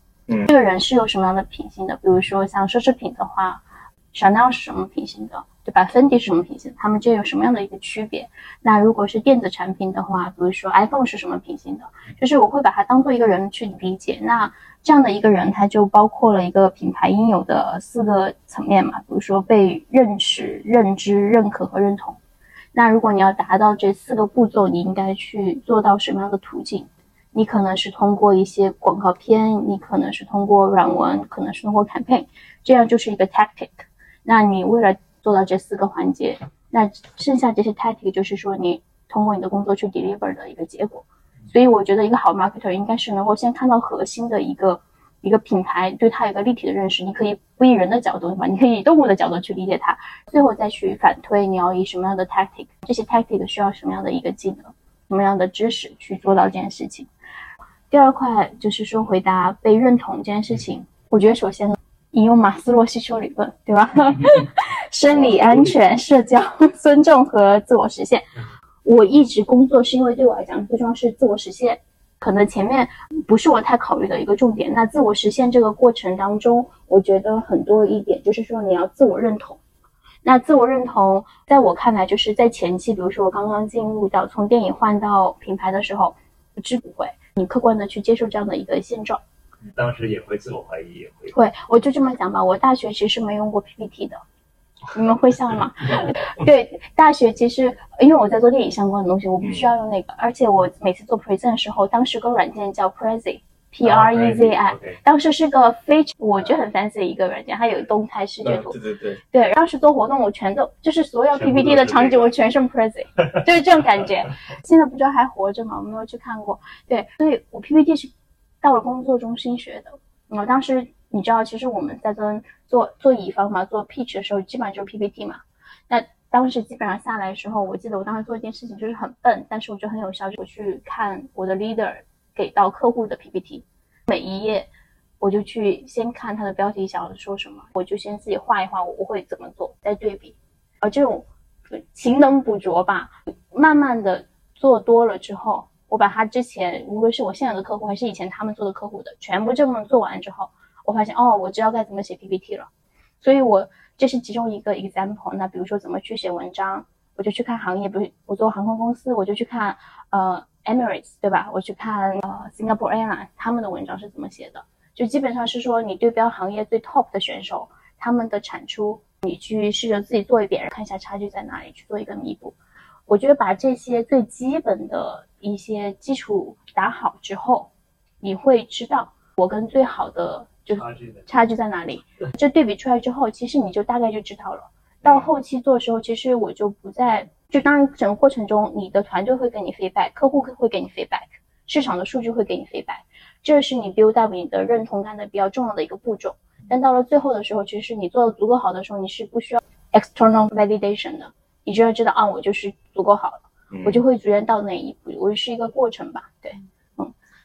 这个人是有什么样的品性的？比如说像奢侈品的话，Chanel 是什么品性的，对吧粉底是什么品性？他们这有什么样的一个区别？那如果是电子产品的话，比如说 iPhone 是什么品性的？就是我会把它当做一个人去理解。那这样的一个人，他就包括了一个品牌应有的四个层面嘛，比如说被认识、认知、认可和认同。那如果你要达到这四个步骤，你应该去做到什么样的途径？你可能是通过一些广告片，你可能是通过软文，可能是通过 campaign，这样就是一个 tactic。那你为了做到这四个环节，那剩下这些 tactic 就是说你通过你的工作去 deliver 的一个结果。所以我觉得一个好 marketer 应该是能够先看到核心的一个一个品牌，对它有个立体的认识。你可以不以人的角度，对吧？你可以以动物的角度去理解它，最后再去反推你要以什么样的 tactic，这些 tactic 需要什么样的一个技能，什么样的知识去做到这件事情。第二块就是说回答被认同这件事情，我觉得首先引用马斯洛需求理论，对吧？(laughs) 生理安全、社交、(laughs) 尊重和自我实现。我一直工作是因为对我来讲最重要是自我实现，可能前面不是我太考虑的一个重点。那自我实现这个过程当中，我觉得很多一点就是说你要自我认同。那自我认同在我看来就是在前期，比如说我刚刚进入到从电影换到品牌的时候，不知不会。你客观的去接受这样的一个现状，当时也会自我怀疑，也会。会，我就这么讲吧。我大学其实没用过 PPT 的，(laughs) 你们会笑吗？对，大学其实因为我在做电影相关的东西，我不需要用那个。而且我每次做 present 的时候，当时个软件叫 Prezi。P R E Z I，当时是个非常我觉得很 fancy 的一个软件，它有动态视觉图。对对对。对，当时做活动我全都就是所有 P P T 的场景我全是 Prezi，(laughs) 就是这种感觉。现在不知道还活着吗？我没有去看过。对，所以我 P P T 是到了工作中心学的。我当时你知道，其实我们在跟做做乙方嘛，做 pitch 的时候，基本上就是 PPT 嘛。那当时基本上下来的时候，我记得我当时做一件事情就是很笨，但是我觉得很有效，就我去看我的 leader 给到客户的 PPT，每一页我就去先看他的标题想要说什么，我就先自己画一画，我会怎么做，再对比。而这种勤能补拙吧，慢慢的做多了之后，我把他之前无论是我现有的客户还是以前他们做的客户的，全部这么做完之后。我发现哦，我知道该怎么写 PPT 了，所以我这是其中一个 example。那比如说怎么去写文章，我就去看行业，比如我做航空公司，我就去看呃 Emirates，对吧？我去看呃 Singapore Airline 他们的文章是怎么写的，就基本上是说你对标行业最 top 的选手，他们的产出，你去试着自己做一遍，看一下差距在哪里，去做一个弥补。我觉得把这些最基本的一些基础打好之后，你会知道我跟最好的。就是差距在哪里？这对比出来之后，其实你就大概就知道了。到后期做的时候，其实我就不再就当然整个过程中，你的团队会给你 feedback，客户会给你 feedback，市场的数据会给你 feedback，这是你 build up 你的认同感的比较重要的一个步骤。但到了最后的时候，其实你做的足够好的时候，你是不需要 external validation 的，你就要知道啊，我就是足够好了，我就会逐渐到那一步。我是一个过程吧，对。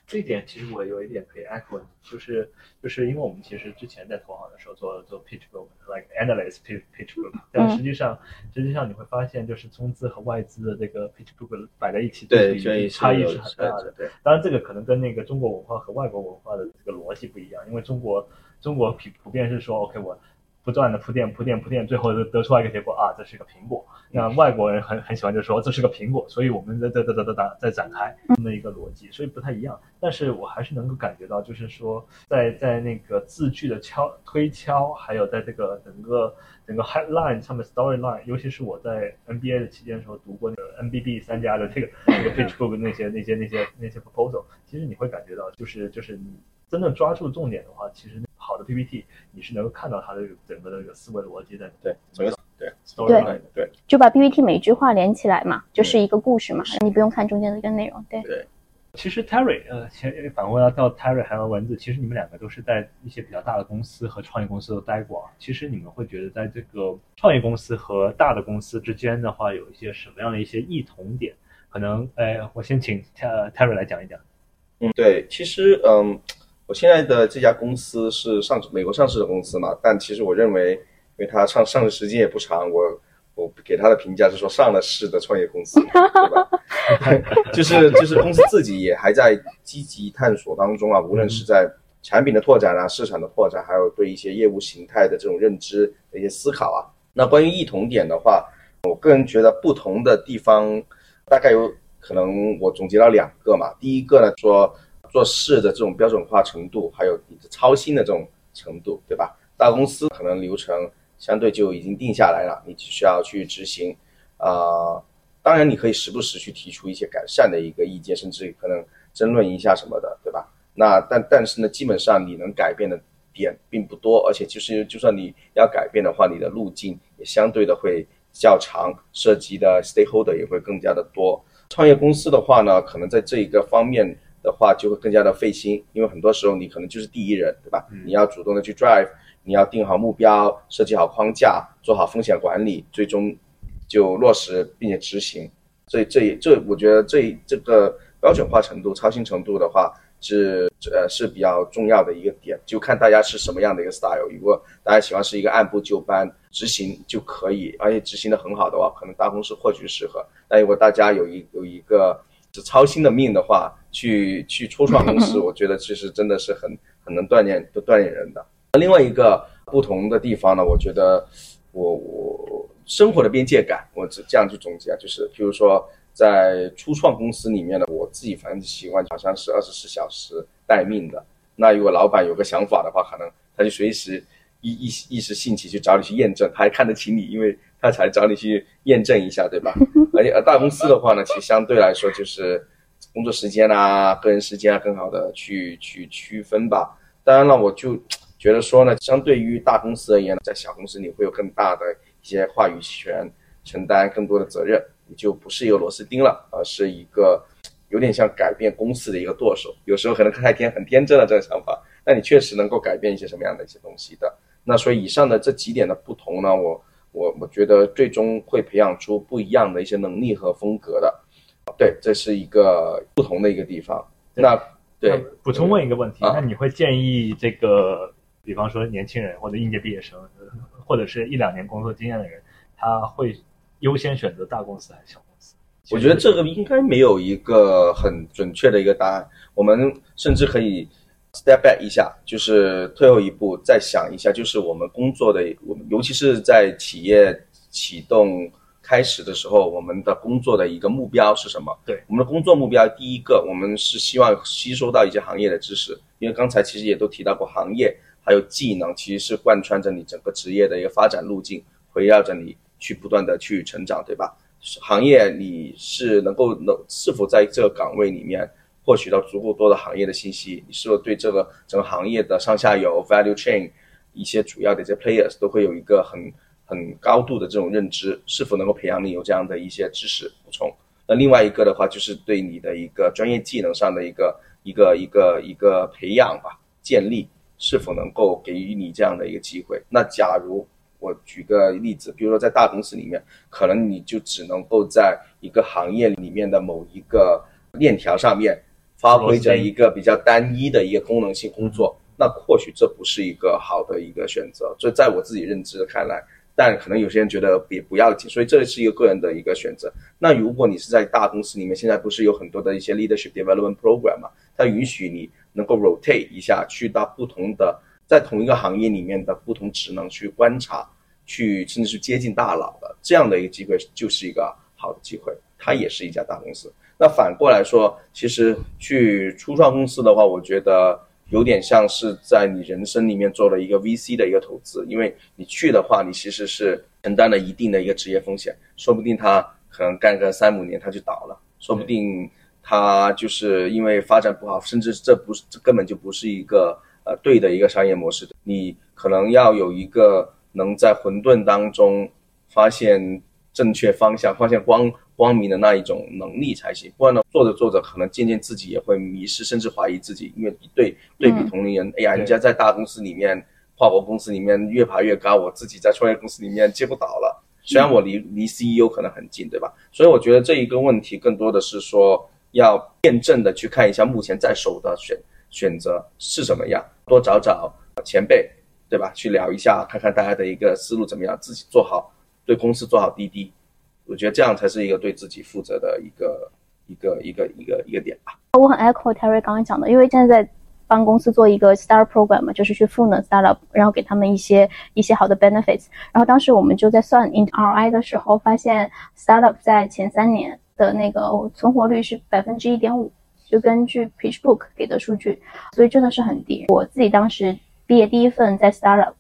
这一点其实我有一点可以 echo，就是就是因为我们其实之前在投行的时候做做 pitch book，like analyst pitch pitch book，但实际上实际上你会发现，就是中资和外资的这个 pitch book 摆在一起，对，差异是很大的。对，当然这个可能跟那个中国文化和外国文化的这个逻辑不一样，因为中国中国普普遍是说 OK 我。不断的铺垫铺垫铺垫，最后得得出来一个结果啊，这是一个苹果。那外国人很很喜欢就说这是个苹果，所以我们在在在在在在展开这么一个逻辑，所以不太一样。但是我还是能够感觉到，就是说在在那个字句的敲推敲，还有在这个整个整个 headline 上面 storyline，尤其是我在 NBA 的期间时候读过那个 NBB 三家的这个那个 pitch book 那些那些那些那些 proposal，其实你会感觉到，就是就是你真正抓住重点的话，其实。好的 PPT，你是能够看到它的整个的一个思维逻辑的，对，整个对对对，就把 PPT 每一句话连起来嘛，就是一个故事嘛，你不用看中间的一个内容，对对。其实 Terry，呃，前反过来到 Terry 还有文字，其实你们两个都是在一些比较大的公司和创业公司都待过啊。其实你们会觉得，在这个创业公司和大的公司之间的话，有一些什么样的一些异同点？可能，哎，我先请 Terry 来讲一讲。嗯，对，其实，嗯。我现在的这家公司是上美国上市的公司嘛，但其实我认为，因为它上上市时间也不长，我我给它的评价是说上了市的创业公司，(laughs) 对吧？(laughs) 就是就是公司自己也还在积极探索当中啊，无论是在产品的拓展啊、市场的拓展，还有对一些业务形态的这种认知的一些思考啊。那关于异同点的话，我个人觉得不同的地方大概有可能我总结到两个嘛。第一个呢说。做事的这种标准化程度，还有你的操心的这种程度，对吧？大公司可能流程相对就已经定下来了，你只需要去执行。啊，当然你可以时不时去提出一些改善的一个意见，甚至可能争论一下什么的，对吧？那但但是呢，基本上你能改变的点并不多，而且就是就算你要改变的话，你的路径也相对的会较长，涉及的 stakeholder 也会更加的多。创业公司的话呢，可能在这一个方面。的话就会更加的费心，因为很多时候你可能就是第一人，对吧？你要主动的去 drive，你要定好目标，设计好框架，做好风险管理，最终就落实并且执行。所以这这我觉得这这个标准化程度、操心程度的话是呃是比较重要的一个点，就看大家是什么样的一个 style。如果大家喜欢是一个按部就班执行就可以，而且执行的很好的话，可能大公司或许适合。但如果大家有一有一个是操心的命的话，去去初创公司，(laughs) 我觉得其实真的是很很能锻炼，都锻炼人的。另外一个不同的地方呢，我觉得我我生活的边界感，我这这样去总结啊，就是比如说在初创公司里面呢，我自己反正习惯好像是二十四小时待命的。那如果老板有个想法的话，可能他就随时一一一时兴起去找你去验证，他还看得起你，因为他才找你去验证一下，对吧？(laughs) 而且大公司的话呢，其实相对来说就是。工作时间啊，个人时间啊，更好的去去区分吧。当然了，我就觉得说呢，相对于大公司而言，在小公司你会有更大的一些话语权，承担更多的责任，你就不是一个螺丝钉了，而是一个有点像改变公司的一个舵手。有时候可能太天很天真了这个想法，那你确实能够改变一些什么样的一些东西的。那所以以上的这几点的不同呢，我我我觉得最终会培养出不一样的一些能力和风格的。对，这是一个不同的一个地方。那对，补充问一个问题，那你会建议这个，比方说年轻人或者应届毕业生，或者是一两年工作经验的人，他会优先选择大公司还是小公司？我觉得这个应该没有一个很准确的一个答案。我们甚至可以 step back 一下，就是退后一步，再想一下，就是我们工作的，我们尤其是在企业启动开始的时候，我们的工作的一个目标是什么？对，我们的工作目标，第一个，我们是希望吸收到一些行业的知识，因为刚才其实也都提到过，行业还有技能，其实是贯穿着你整个职业的一个发展路径，围绕着你去不断的去成长，对吧？行业你是能够能是否在这个岗位里面获取到足够多的行业的信息？你是否对这个整个行业的上下游 value chain 一些主要的一些 players 都会有一个很很高度的这种认知？是否能够培养你有这样的一些知识补充？那另外一个的话，就是对你的一个专业技能上的一个一个一个一个培养吧，建立是否能够给予你这样的一个机会？那假如我举个例子，比如说在大公司里面，可能你就只能够在一个行业里面的某一个链条上面发挥着一个比较单一的一个功能性工作，那或许这不是一个好的一个选择。所以在我自己认知看来，但可能有些人觉得也不要紧，所以这是一个个人的一个选择。那如果你是在大公司里面，现在不是有很多的一些 leadership development program 嘛，它允许你能够 rotate 一下，去到不同的。在同一个行业里面的不同职能去观察，去甚至是接近大佬的这样的一个机会，就是一个好的机会。它也是一家大公司。那反过来说，其实去初创公司的话，我觉得有点像是在你人生里面做了一个 VC 的一个投资，因为你去的话，你其实是承担了一定的一个职业风险，说不定他可能干个三五年他就倒了，说不定他就是因为发展不好，甚至这不是这根本就不是一个。呃，对的一个商业模式，你可能要有一个能在混沌当中发现正确方向、发现光光明的那一种能力才行。不然呢，做着做着，可能渐渐自己也会迷失，甚至怀疑自己。因为对对比同龄人，哎呀，人家在大公司里面、跨国公司里面越爬越高，我自己在创业公司里面接不倒了。虽然我离离 CEO 可能很近，对吧？所以我觉得这一个问题更多的是说，要辩证的去看一下目前在手的选。选择是什么样？多找找前辈，对吧？去聊一下，看看大家的一个思路怎么样，自己做好，对公司做好滴滴，我觉得这样才是一个对自己负责的一个一个一个一个一个点吧。我很 echo Terry 刚刚讲的，因为现在在帮公司做一个 start program 嘛，就是去赋能 startup，然后给他们一些一些好的 benefits。然后当时我们就在算 int ri 的时候，发现 startup 在前三年的那个存活率是百分之一点五。就根据 PitchBook 给的数据，所以真的是很低。我自己当时毕业第一份在 Startup，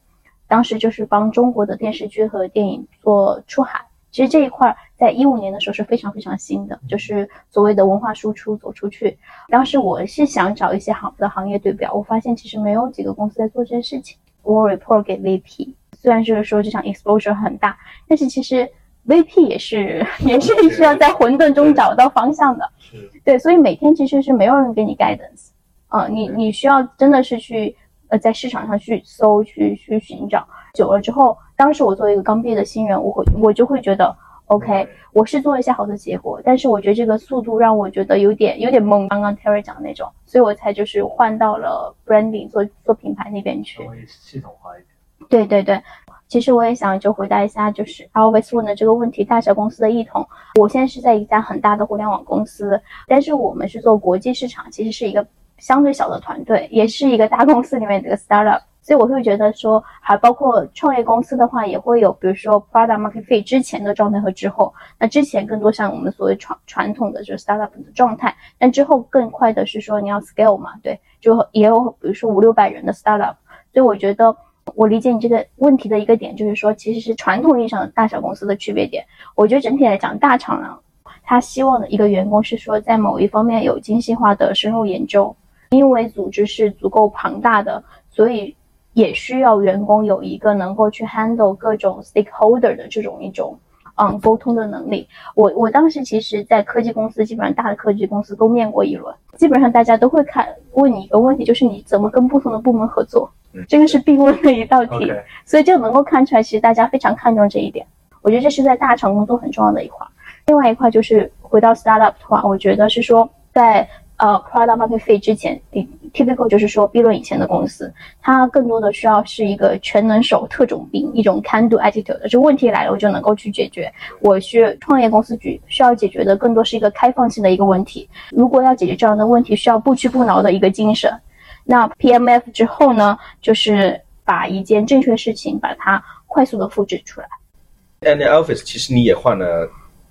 当时就是帮中国的电视剧和电影做出海。其实这一块在一五年的时候是非常非常新的，就是所谓的文化输出走出去。当时我是想找一些好的行业对标，我发现其实没有几个公司在做这件事情。我 report 给 VP，虽然就是说这场 exposure 很大，但是其实。VP 也是也是需要在混沌中找到方向的，对，所以每天其实是没有人给你 guidance，啊，你你需要真的是去呃在市场上去搜去去寻找，久了之后，当时我作为一个刚毕业的新人，我会我就会觉得，OK，我是做一些好的结果，但是我觉得这个速度让我觉得有点有点懵，刚刚 Terry 讲的那种，所以我才就是换到了 branding 做做品牌那边去，系统化一点，对对对。其实我也想就回答一下，就是 Always 问的这个问题，大小公司的异同。我现在是在一家很大的互联网公司，但是我们是做国际市场，其实是一个相对小的团队，也是一个大公司里面的一个 startup。所以我会觉得说，还包括创业公司的话，也会有，比如说 product market fit 之前的状态和之后。那之前更多像我们所谓传传统的就是 startup 的状态，但之后更快的是说你要 scale 嘛，对，就也有比如说五六百人的 startup。所以我觉得。我理解你这个问题的一个点，就是说，其实是传统意义上的大小公司的区别点。我觉得整体来讲，大厂呢，他希望的一个员工是说，在某一方面有精细化的深入研究，因为组织是足够庞大的，所以也需要员工有一个能够去 handle 各种 stakeholder 的这种一种嗯沟通的能力。我我当时其实，在科技公司，基本上大的科技公司都面过一轮，基本上大家都会看问你一个问题，就是你怎么跟不同的部门合作，这个是必问的一道题。所以就能够看出来，其实大家非常看重这一点。我觉得这是在大厂工作很重要的一块。另外一块就是回到 startup 的话，我觉得是说在。呃，product market fit 之前，typical 就是说 B 轮以前的公司，它更多的需要是一个全能手、特种兵，一种 can do attitude，就问题来了我就能够去解决。我需创业公司局需要解决的更多是一个开放性的一个问题。如果要解决这样的问题，需要不屈不挠的一个精神。那 PMF 之后呢，就是把一件正确事情把它快速的复制出来。And Office 其实你也换了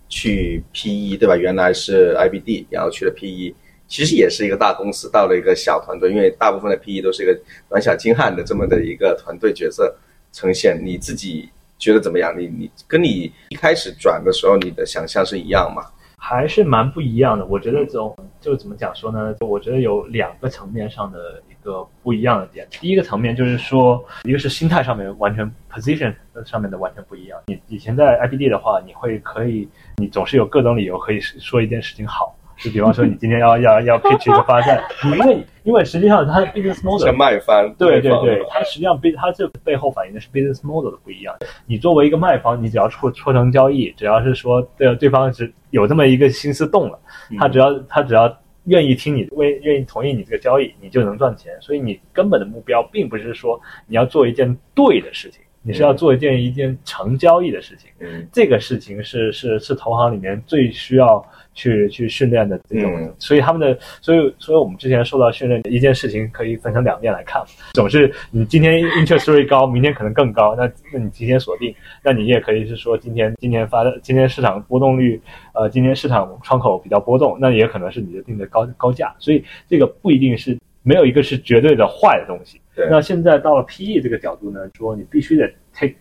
去 PE 对吧？原来是 IBD，然后去了 PE。其实也是一个大公司到了一个小团队，因为大部分的 PE 都是一个短小精悍的这么的一个团队角色呈现。你自己觉得怎么样？你你跟你一开始转的时候你的想象是一样吗？还是蛮不一样的。我觉得这种就怎么讲说呢？我觉得有两个层面上的一个不一样的点。第一个层面就是说，一个是心态上面完全 position 上面的完全不一样。你以前在 IBD 的话，你会可以，你总是有各种理由可以说一件事情好。就比方说，你今天要要要 pitch 一个发散，因为因为实际上它的 business model 是卖方，对对对，它实际上背它这背后反映的是 business model 的不一样。你作为一个卖方，你只要促促成交易，只要是说对对方是有这么一个心思动了，他只要他只要愿意听你，为愿意同意你这个交易，你就能赚钱。所以你根本的目标并不是说你要做一件对的事情，你是要做一件一件成交易的事情。嗯，这个事情是是是投行里面最需要。去去训练的这种，所以他们的，所以所以我们之前受到训练的一件事情，可以分成两面来看。总是你今天 interest rate 高，明天可能更高，那那你提前锁定，那你也可以是说今天今天发的，今天市场波动率，呃，今天市场窗口比较波动，那也可能是你的定的高高价，所以这个不一定是没有一个是绝对的坏的东西。那现在到了 PE 这个角度呢，说你必须得 take，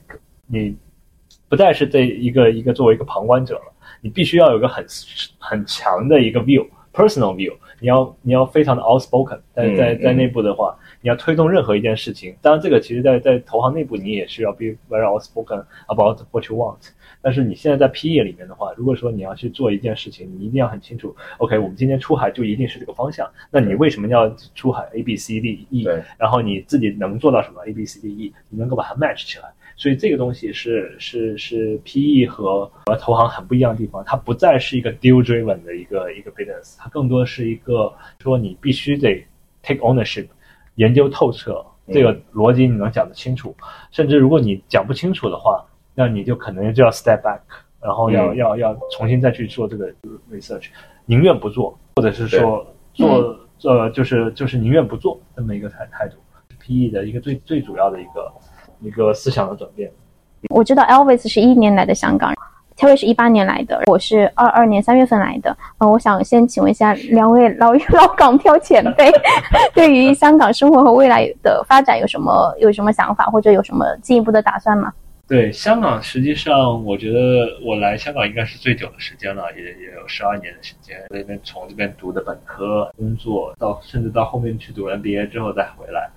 你不再是这一个一个作为一个旁观者了。你必须要有个很很强的一个 view，personal view，你要你要非常的 outspoken，在在在内部的话，你要推动任何一件事情。当然，这个其实在在投行内部你也需要 be very outspoken about what you want。但是你现在在 PE 里面的话，如果说你要去做一件事情，你一定要很清楚，OK，我们今天出海就一定是这个方向。那你为什么要出海 A B C D E？然后你自己能做到什么 A B C D E？你能够把它 match 起来。所以这个东西是是是 PE 和和投行很不一样的地方，它不再是一个 deal driven 的一个一个 business，它更多是一个说你必须得 take ownership，研究透彻这个逻辑你能讲得清楚，甚至如果你讲不清楚的话，那你就可能就要 step back，然后要要要重新再去做这个 research，宁愿不做，或者是说做呃就是就是宁愿不做这么一个态态度，PE 的一个最最主要的一个。一个思想的转变。我知道 Elvis 是一年来的香港乔伟是一八年来的，我是二二年三月份来的。嗯，我想先请问一下两位老老港漂前辈，(laughs) 对于香港生活和未来的发展有什么有什么想法，或者有什么进一步的打算吗？对香港，实际上我觉得我来香港应该是最久的时间了，也也有十二年的时间。那边从这边读的本科、工作，到甚至到后面去读 MBA 之后再回来。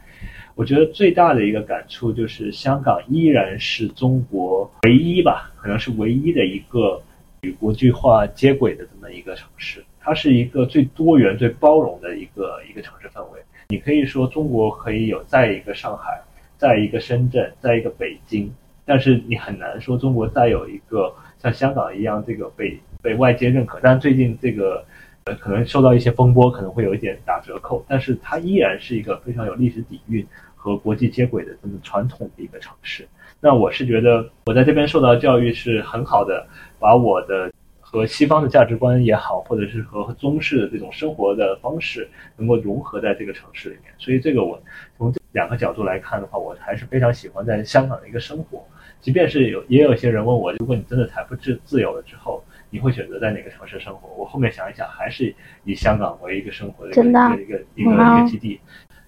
我觉得最大的一个感触就是，香港依然是中国唯一吧，可能是唯一的一个与国际化接轨的这么一个城市。它是一个最多元、最包容的一个一个城市氛围。你可以说中国可以有在一个上海，在一个深圳，在一个北京，但是你很难说中国再有一个像香港一样这个被被外界认可。但最近这个。呃，可能受到一些风波，可能会有一点打折扣，但是它依然是一个非常有历史底蕴和国际接轨的这么传统的一个城市。那我是觉得，我在这边受到教育是很好的，把我的和西方的价值观也好，或者是和中式的这种生活的方式能够融合在这个城市里面。所以，这个我从这两个角度来看的话，我还是非常喜欢在香港的一个生活。即便是有，也有些人问我，如果你真的财富自自由了之后。你会选择在哪个城市生活？我后面想一想，还是以香港为一个生活的一个一个一个一个基地。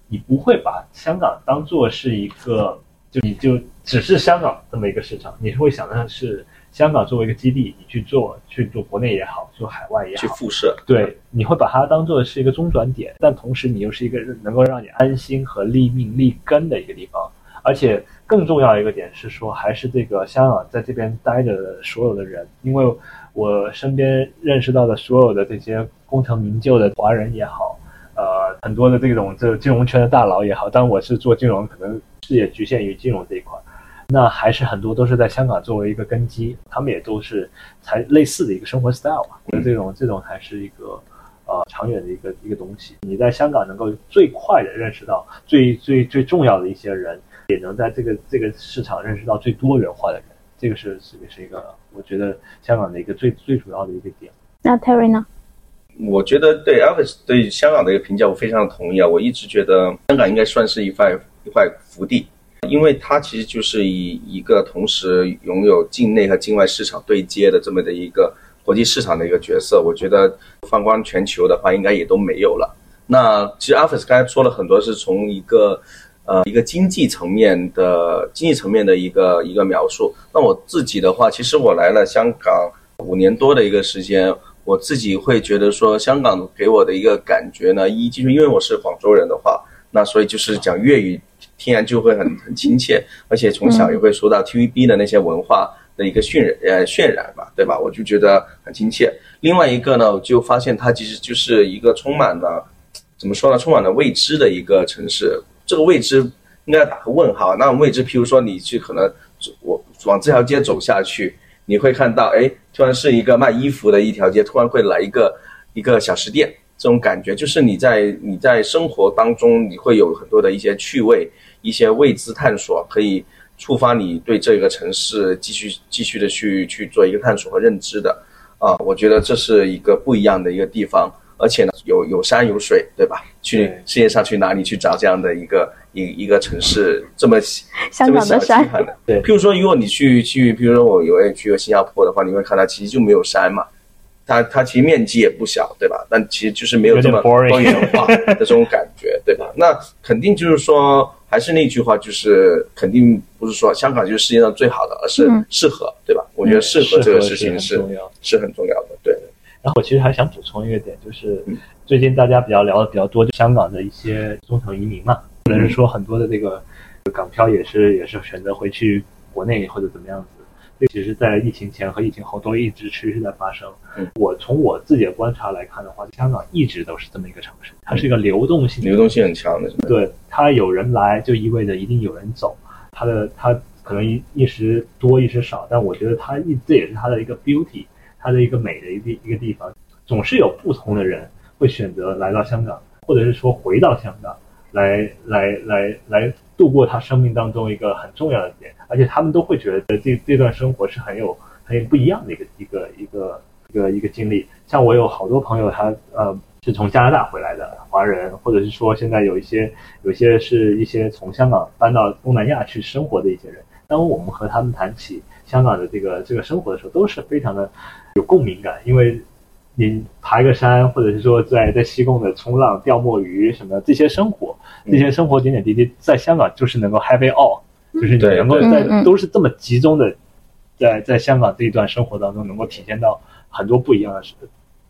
你不会把香港当做是一个，就你就只是香港这么一个市场，你是会想的是香港作为一个基地，你去做去做国内也好，做海外也好，去辐射。对，你会把它当做是一个中转点，但同时你又是一个能够让你安心和立命立根的一个地方。而且更重要一个点是说，还是这个香港在这边待着的所有的人，因为我身边认识到的所有的这些功成名就的华人也好，呃，很多的这种这金融圈的大佬也好，当我是做金融，可能视野局限于金融这一块。那还是很多都是在香港作为一个根基，他们也都是才类似的一个生活 style 吧。我觉得这种这种还是一个呃长远的一个一个东西。你在香港能够最快的认识到最最最重要的一些人，也能在这个这个市场认识到最多元化的人，这个是是也是一个我觉得香港的一个最最主要的一个点。那 Terry 呢？我觉得对 Elvis 对香港的一个评价，我非常同意啊。我一直觉得香港应该算是一块一块福地。因为它其实就是以一个同时拥有境内和境外市场对接的这么的一个国际市场的一个角色，我觉得放光全球的话，应该也都没有了。那其实阿菲斯刚才说了很多，是从一个呃一个经济层面的经济层面的一个一个描述。那我自己的话，其实我来了香港五年多的一个时间，我自己会觉得说，香港给我的一个感觉呢，一就是因为我是广州人的话，那所以就是讲粤语。天然就会很很亲切，而且从小也会受到 TVB 的那些文化的一个渲染呃渲染吧，对吧？我就觉得很亲切。另外一个呢，我就发现它其实就是一个充满了怎么说呢？充满了未知的一个城市。这个未知应该要打个问号。那未知，譬如说你去可能我往这条街走下去，你会看到，哎，突然是一个卖衣服的一条街，突然会来一个一个小食店，这种感觉就是你在你在生活当中你会有很多的一些趣味。一些未知探索可以触发你对这个城市继续继续的去去做一个探索和认知的啊，我觉得这是一个不一样的一个地方，而且呢有有山有水，对吧？去世界上去哪里去找这样的一个一一个城市这么香港的山？对，譬如说如果你去去，譬如说我有去过新加坡的话，你会看到其实就没有山嘛，它它其实面积也不小，对吧？但其实就是没有这么多元化的这种感觉，对吧？那肯定就是说。还是那句话，就是肯定不是说香港就是世界上最好的，而是适合，对吧？我觉得适合这个事情是是很重要的，对。然后我其实还想补充一个点，就是最近大家比较聊的比较多，就香港的一些中层移民嘛，或者是说很多的这个港漂也是也是选择回去国内或者怎么样子。这其实，在疫情前和疫情后都一直持续在发生。我从我自己的观察来看的话，香港一直都是这么一个城市，它是一个流动性，流动性很强的。对，它有人来，就意味着一定有人走。它的它可能一一时多一时少，但我觉得它一这也是它的一个 beauty，它的一个美的一个一个地方。总是有不同的人会选择来到香港，或者是说回到香港，来来来来度过他生命当中一个很重要的点。而且他们都会觉得这这段生活是很有很有不一样的一个一个一个一个一个经历。像我有好多朋友，他呃是从加拿大回来的华人，或者是说现在有一些有些是一些从香港搬到东南亚去生活的一些人。当我们和他们谈起香港的这个这个生活的时候，都是非常的有共鸣感，因为你爬个山，或者是说在在西贡的冲浪、钓墨鱼什么这些生活，这些生活点点滴滴，在香港就是能够 happy all，。就是你能够在都是这么集中的，在在香港这一段生活当中，能够体现到很多不一样的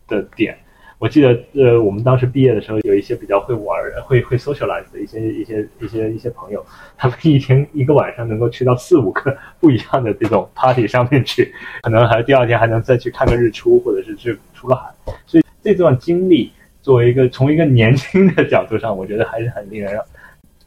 的点。我记得，呃，我们当时毕业的时候，有一些比较会玩、会会 socialize 的一些一些一些一些朋友，他们一天一个晚上能够去到四五个不一样的这种 party 上面去，可能还第二天还能再去看个日出，或者是去出个海。所以这段经历，作为一个从一个年轻的角度上，我觉得还是很令人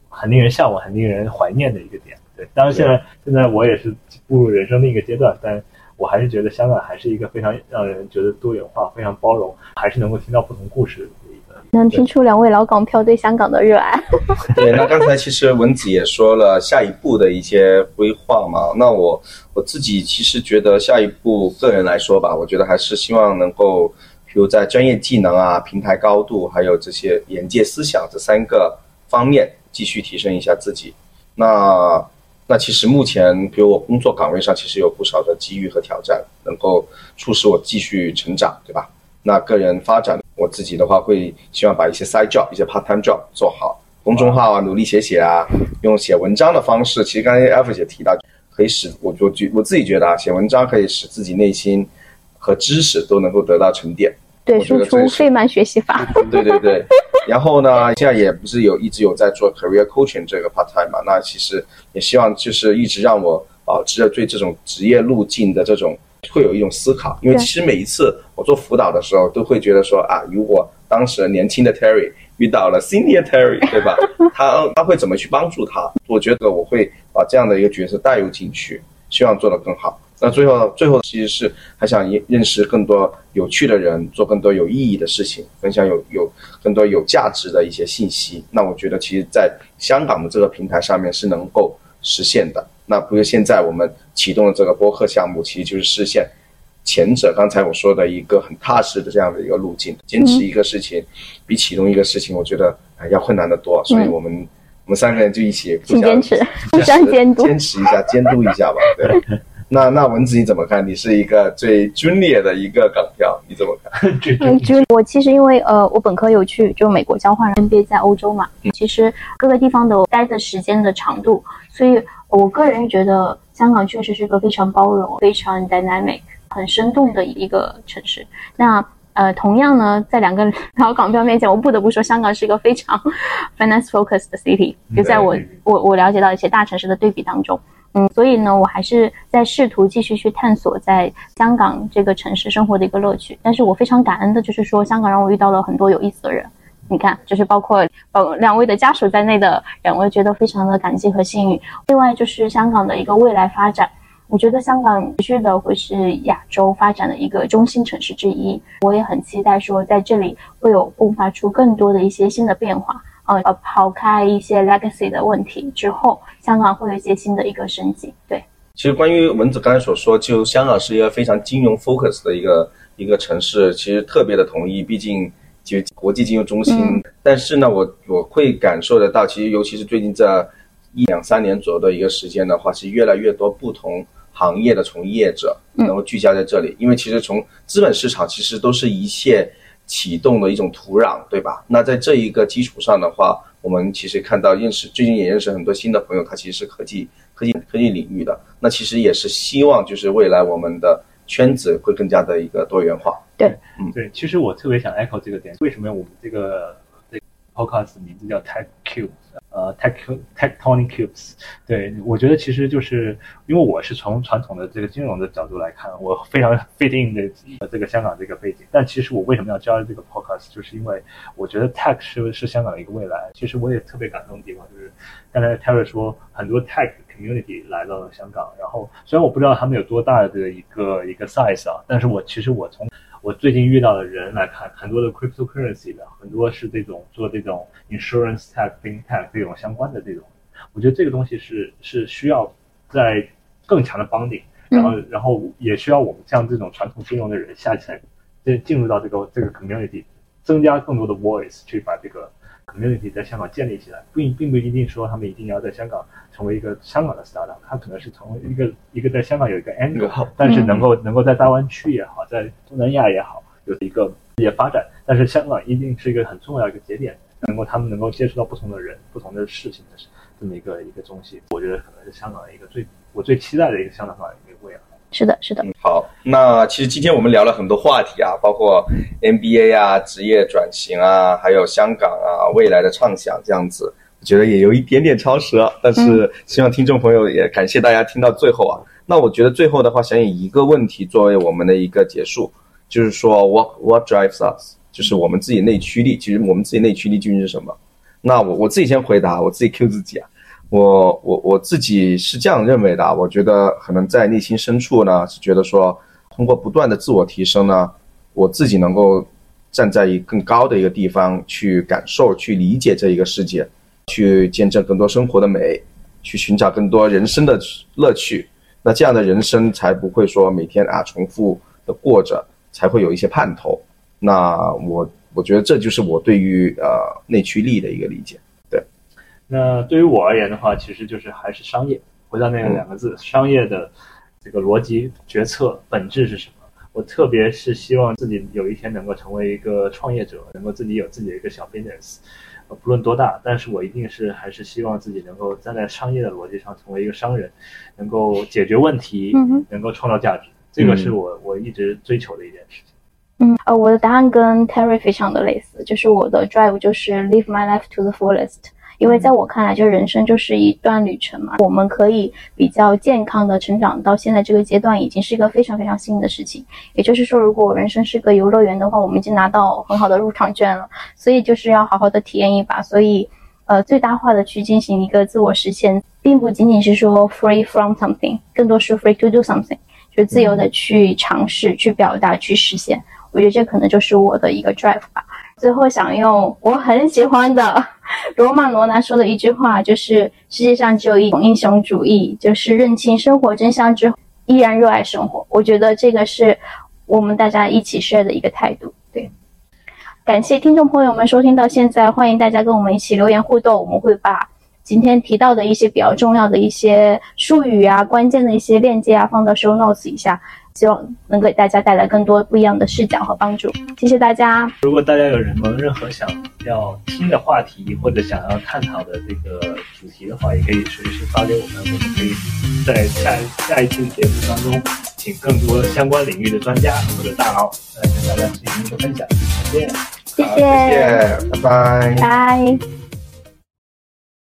很令人向往、很令人怀念的一个点。对当然，现在现在我也是步入人生另一个阶段，但我还是觉得香港还是一个非常让人觉得多元化、非常包容，还是能够听到不同故事的一个。能听出两位老港漂对香港的热爱。(laughs) 对，那刚才其实文子也说了下一步的一些规划嘛。那我我自己其实觉得下一步，个人来说吧，我觉得还是希望能够，比如在专业技能啊、平台高度，还有这些眼界、思想这三个方面，继续提升一下自己。那那其实目前，比如我工作岗位上，其实有不少的机遇和挑战，能够促使我继续成长，对吧？那个人发展，我自己的话会希望把一些 side job、一些 part time job 做好，公众号啊，努力写写啊，用写文章的方式。其实刚才 F 姐提到，可以使我我觉我自己觉得啊，写文章可以使自己内心和知识都能够得到沉淀。对，输出费曼学习法。(laughs) 对对对，然后呢，现在也不是有一直有在做 career coaching 这个 part time 嘛，那其实也希望就是一直让我保持着对这种职业路径的这种会有一种思考，因为其实每一次我做辅导的时候，都会觉得说啊，如果当时年轻的 Terry 遇到了 senior Terry，对吧？(laughs) 他他会怎么去帮助他？我觉得我会把这样的一个角色带入进去，希望做得更好。那最后，最后其实是还想认识更多有趣的人，做更多有意义的事情，分享有有更多有价值的一些信息。那我觉得，其实，在香港的这个平台上面是能够实现的。那不是现在我们启动的这个播客项目，其实就是实现前者刚才我说的一个很踏实的这样的一个路径。坚持一个事情，比启动一个事情，我觉得哎要困难得多。所以我们、我们三个人就一起互相请坚持，(laughs) 互相监督。坚持一下，监督一下吧。对，(laughs) 那那蚊子你怎么看？你是一个最 junior 的一个港漂，你怎么看？(laughs) 我其实因为呃，我本科有去就美国交换，MBA 在欧洲嘛，其实各个地方的待的时间的长度，所以我个人觉得香港确实是个非常包容、非常 dynamic、很生动的一个城市。那呃，同样呢，在两个老港漂面前，我不得不说，香港是一个非常 (laughs) finance focused 的 city。就在我我我了解到一些大城市的对比当中，嗯，所以呢，我还是在试图继续去探索在香港这个城市生活的一个乐趣。但是我非常感恩的就是说，香港让我遇到了很多有意思的人。你看，就是包括呃两位的家属在内的人，我觉得非常的感激和幸运。另外就是香港的一个未来发展，我觉得香港持续的会是亚洲发展的一个中心城市之一。我也很期待说，在这里会有迸发出更多的一些新的变化。呃，呃，抛开一些 legacy 的问题之后，香港会有一些新的一个升级。对，其实关于文子刚才所说，就香港是一个非常金融 focus 的一个一个城市，其实特别的同意，毕竟就国际金融中心。嗯但是呢，我我会感受得到，其实尤其是最近这一两三年左右的一个时间的话，是越来越多不同行业的从业者嗯。能够聚焦在这里，因为其实从资本市场其实都是一切启动的一种土壤，对吧？那在这一个基础上的话，我们其实看到认识最近也认识很多新的朋友，他其实是科技科技科技领域的，那其实也是希望就是未来我们的圈子会更加的一个多元化。对，对其实我特别想 echo 这个点，为什么我们这个这个 podcast 名字叫 Tech Cube，呃，Tech Tectonic Cubes？对，我觉得其实就是因为我是从传统的这个金融的角度来看，我非常 fit in 的这个香港这个背景。但其实我为什么要加入这个 podcast，就是因为我觉得 tech 是是香港的一个未来。其实我也特别感动的地方就是，刚才 Terry 说很多 tech community 来到了香港，然后虽然我不知道他们有多大的一个一个 size 啊，但是我其实我从我最近遇到的人来看，很多的 cryptocurrency 的，很多是这种做这种 insurance tech、fintech 这种相关的这种，我觉得这个东西是是需要在更强的 bonding，然后然后也需要我们像这种传统金融的人下沉，进进入到这个这个 community，增加更多的 voice 去把这个 community 在香港建立起来，并并不一定说他们一定要在香港成为一个香港的 startup，它可能是成为一个一个在香港有一个 angle，但是能够能够在大湾区也好，在东南亚也好，有一个也发展，但是香港一定是一个很重要一个节点，能够他们能够接触到不同的人、不同的事情的这么一个一个东西，我觉得可能是香港的一个最我最期待的一个香港的一个未来。是的，是的，好，那其实今天我们聊了很多话题啊，包括 NBA 啊、职业转型啊，还有香港啊未来的畅想这样子。我觉得也有一点点超时了，但是希望听众朋友也感谢大家听到最后啊。那我觉得最后的话，想以一个问题作为我们的一个结束，就是说 what what drives us，就是我们自己内驱力。其实我们自己内驱力究竟是什么？那我我自己先回答，我自己 Q 自己啊。我我我自己是这样认为的，我觉得可能在内心深处呢，是觉得说，通过不断的自我提升呢，我自己能够站在一更高的一个地方去感受、去理解这一个世界，去见证更多生活的美，去寻找更多人生的乐趣。那这样的人生才不会说每天啊重复的过着，才会有一些盼头。那我我觉得这就是我对于呃内驱力的一个理解。那对于我而言的话，其实就是还是商业。回到那个两个字，商业的这个逻辑决策本质是什么？我特别是希望自己有一天能够成为一个创业者，能够自己有自己的一个小 business，呃，不论多大，但是我一定是还是希望自己能够站在商业的逻辑上成为一个商人，能够解决问题，能够创造价值。这个是我我一直追求的一件事情。嗯，呃，我的答案跟 Terry 非常的类似，就是我的 drive 就是 live my life to the fullest。因为在我看来，就人生就是一段旅程嘛，我们可以比较健康的成长到现在这个阶段，已经是一个非常非常幸运的事情。也就是说，如果我人生是个游乐园的话，我们已经拿到很好的入场券了，所以就是要好好的体验一把。所以，呃，最大化的去进行一个自我实现，并不仅仅是说 free from something，更多是 free to do something，就自由的去尝试、去表达、去实现。我觉得这可能就是我的一个 drive 吧。最后想用我很喜欢的罗马罗兰说的一句话，就是世界上只有一种英雄主义，就是认清生活真相之后依然热爱生活。我觉得这个是我们大家一起 share 的一个态度。对，感谢听众朋友们收听到现在，欢迎大家跟我们一起留言互动，我们会把今天提到的一些比较重要的一些术语啊、关键的一些链接啊放到 show notes 一下。希望能给大家带来更多不一样的视角和帮助。谢谢大家。如果大家有什么任何想要听的话题，或者想要探讨的这个主题的话，也可以随时发给我们，我们可以在下下一期节目当中，请更多相关领域的专家或者大佬来跟大家进行一个分享。再见。谢谢谢，拜拜。拜。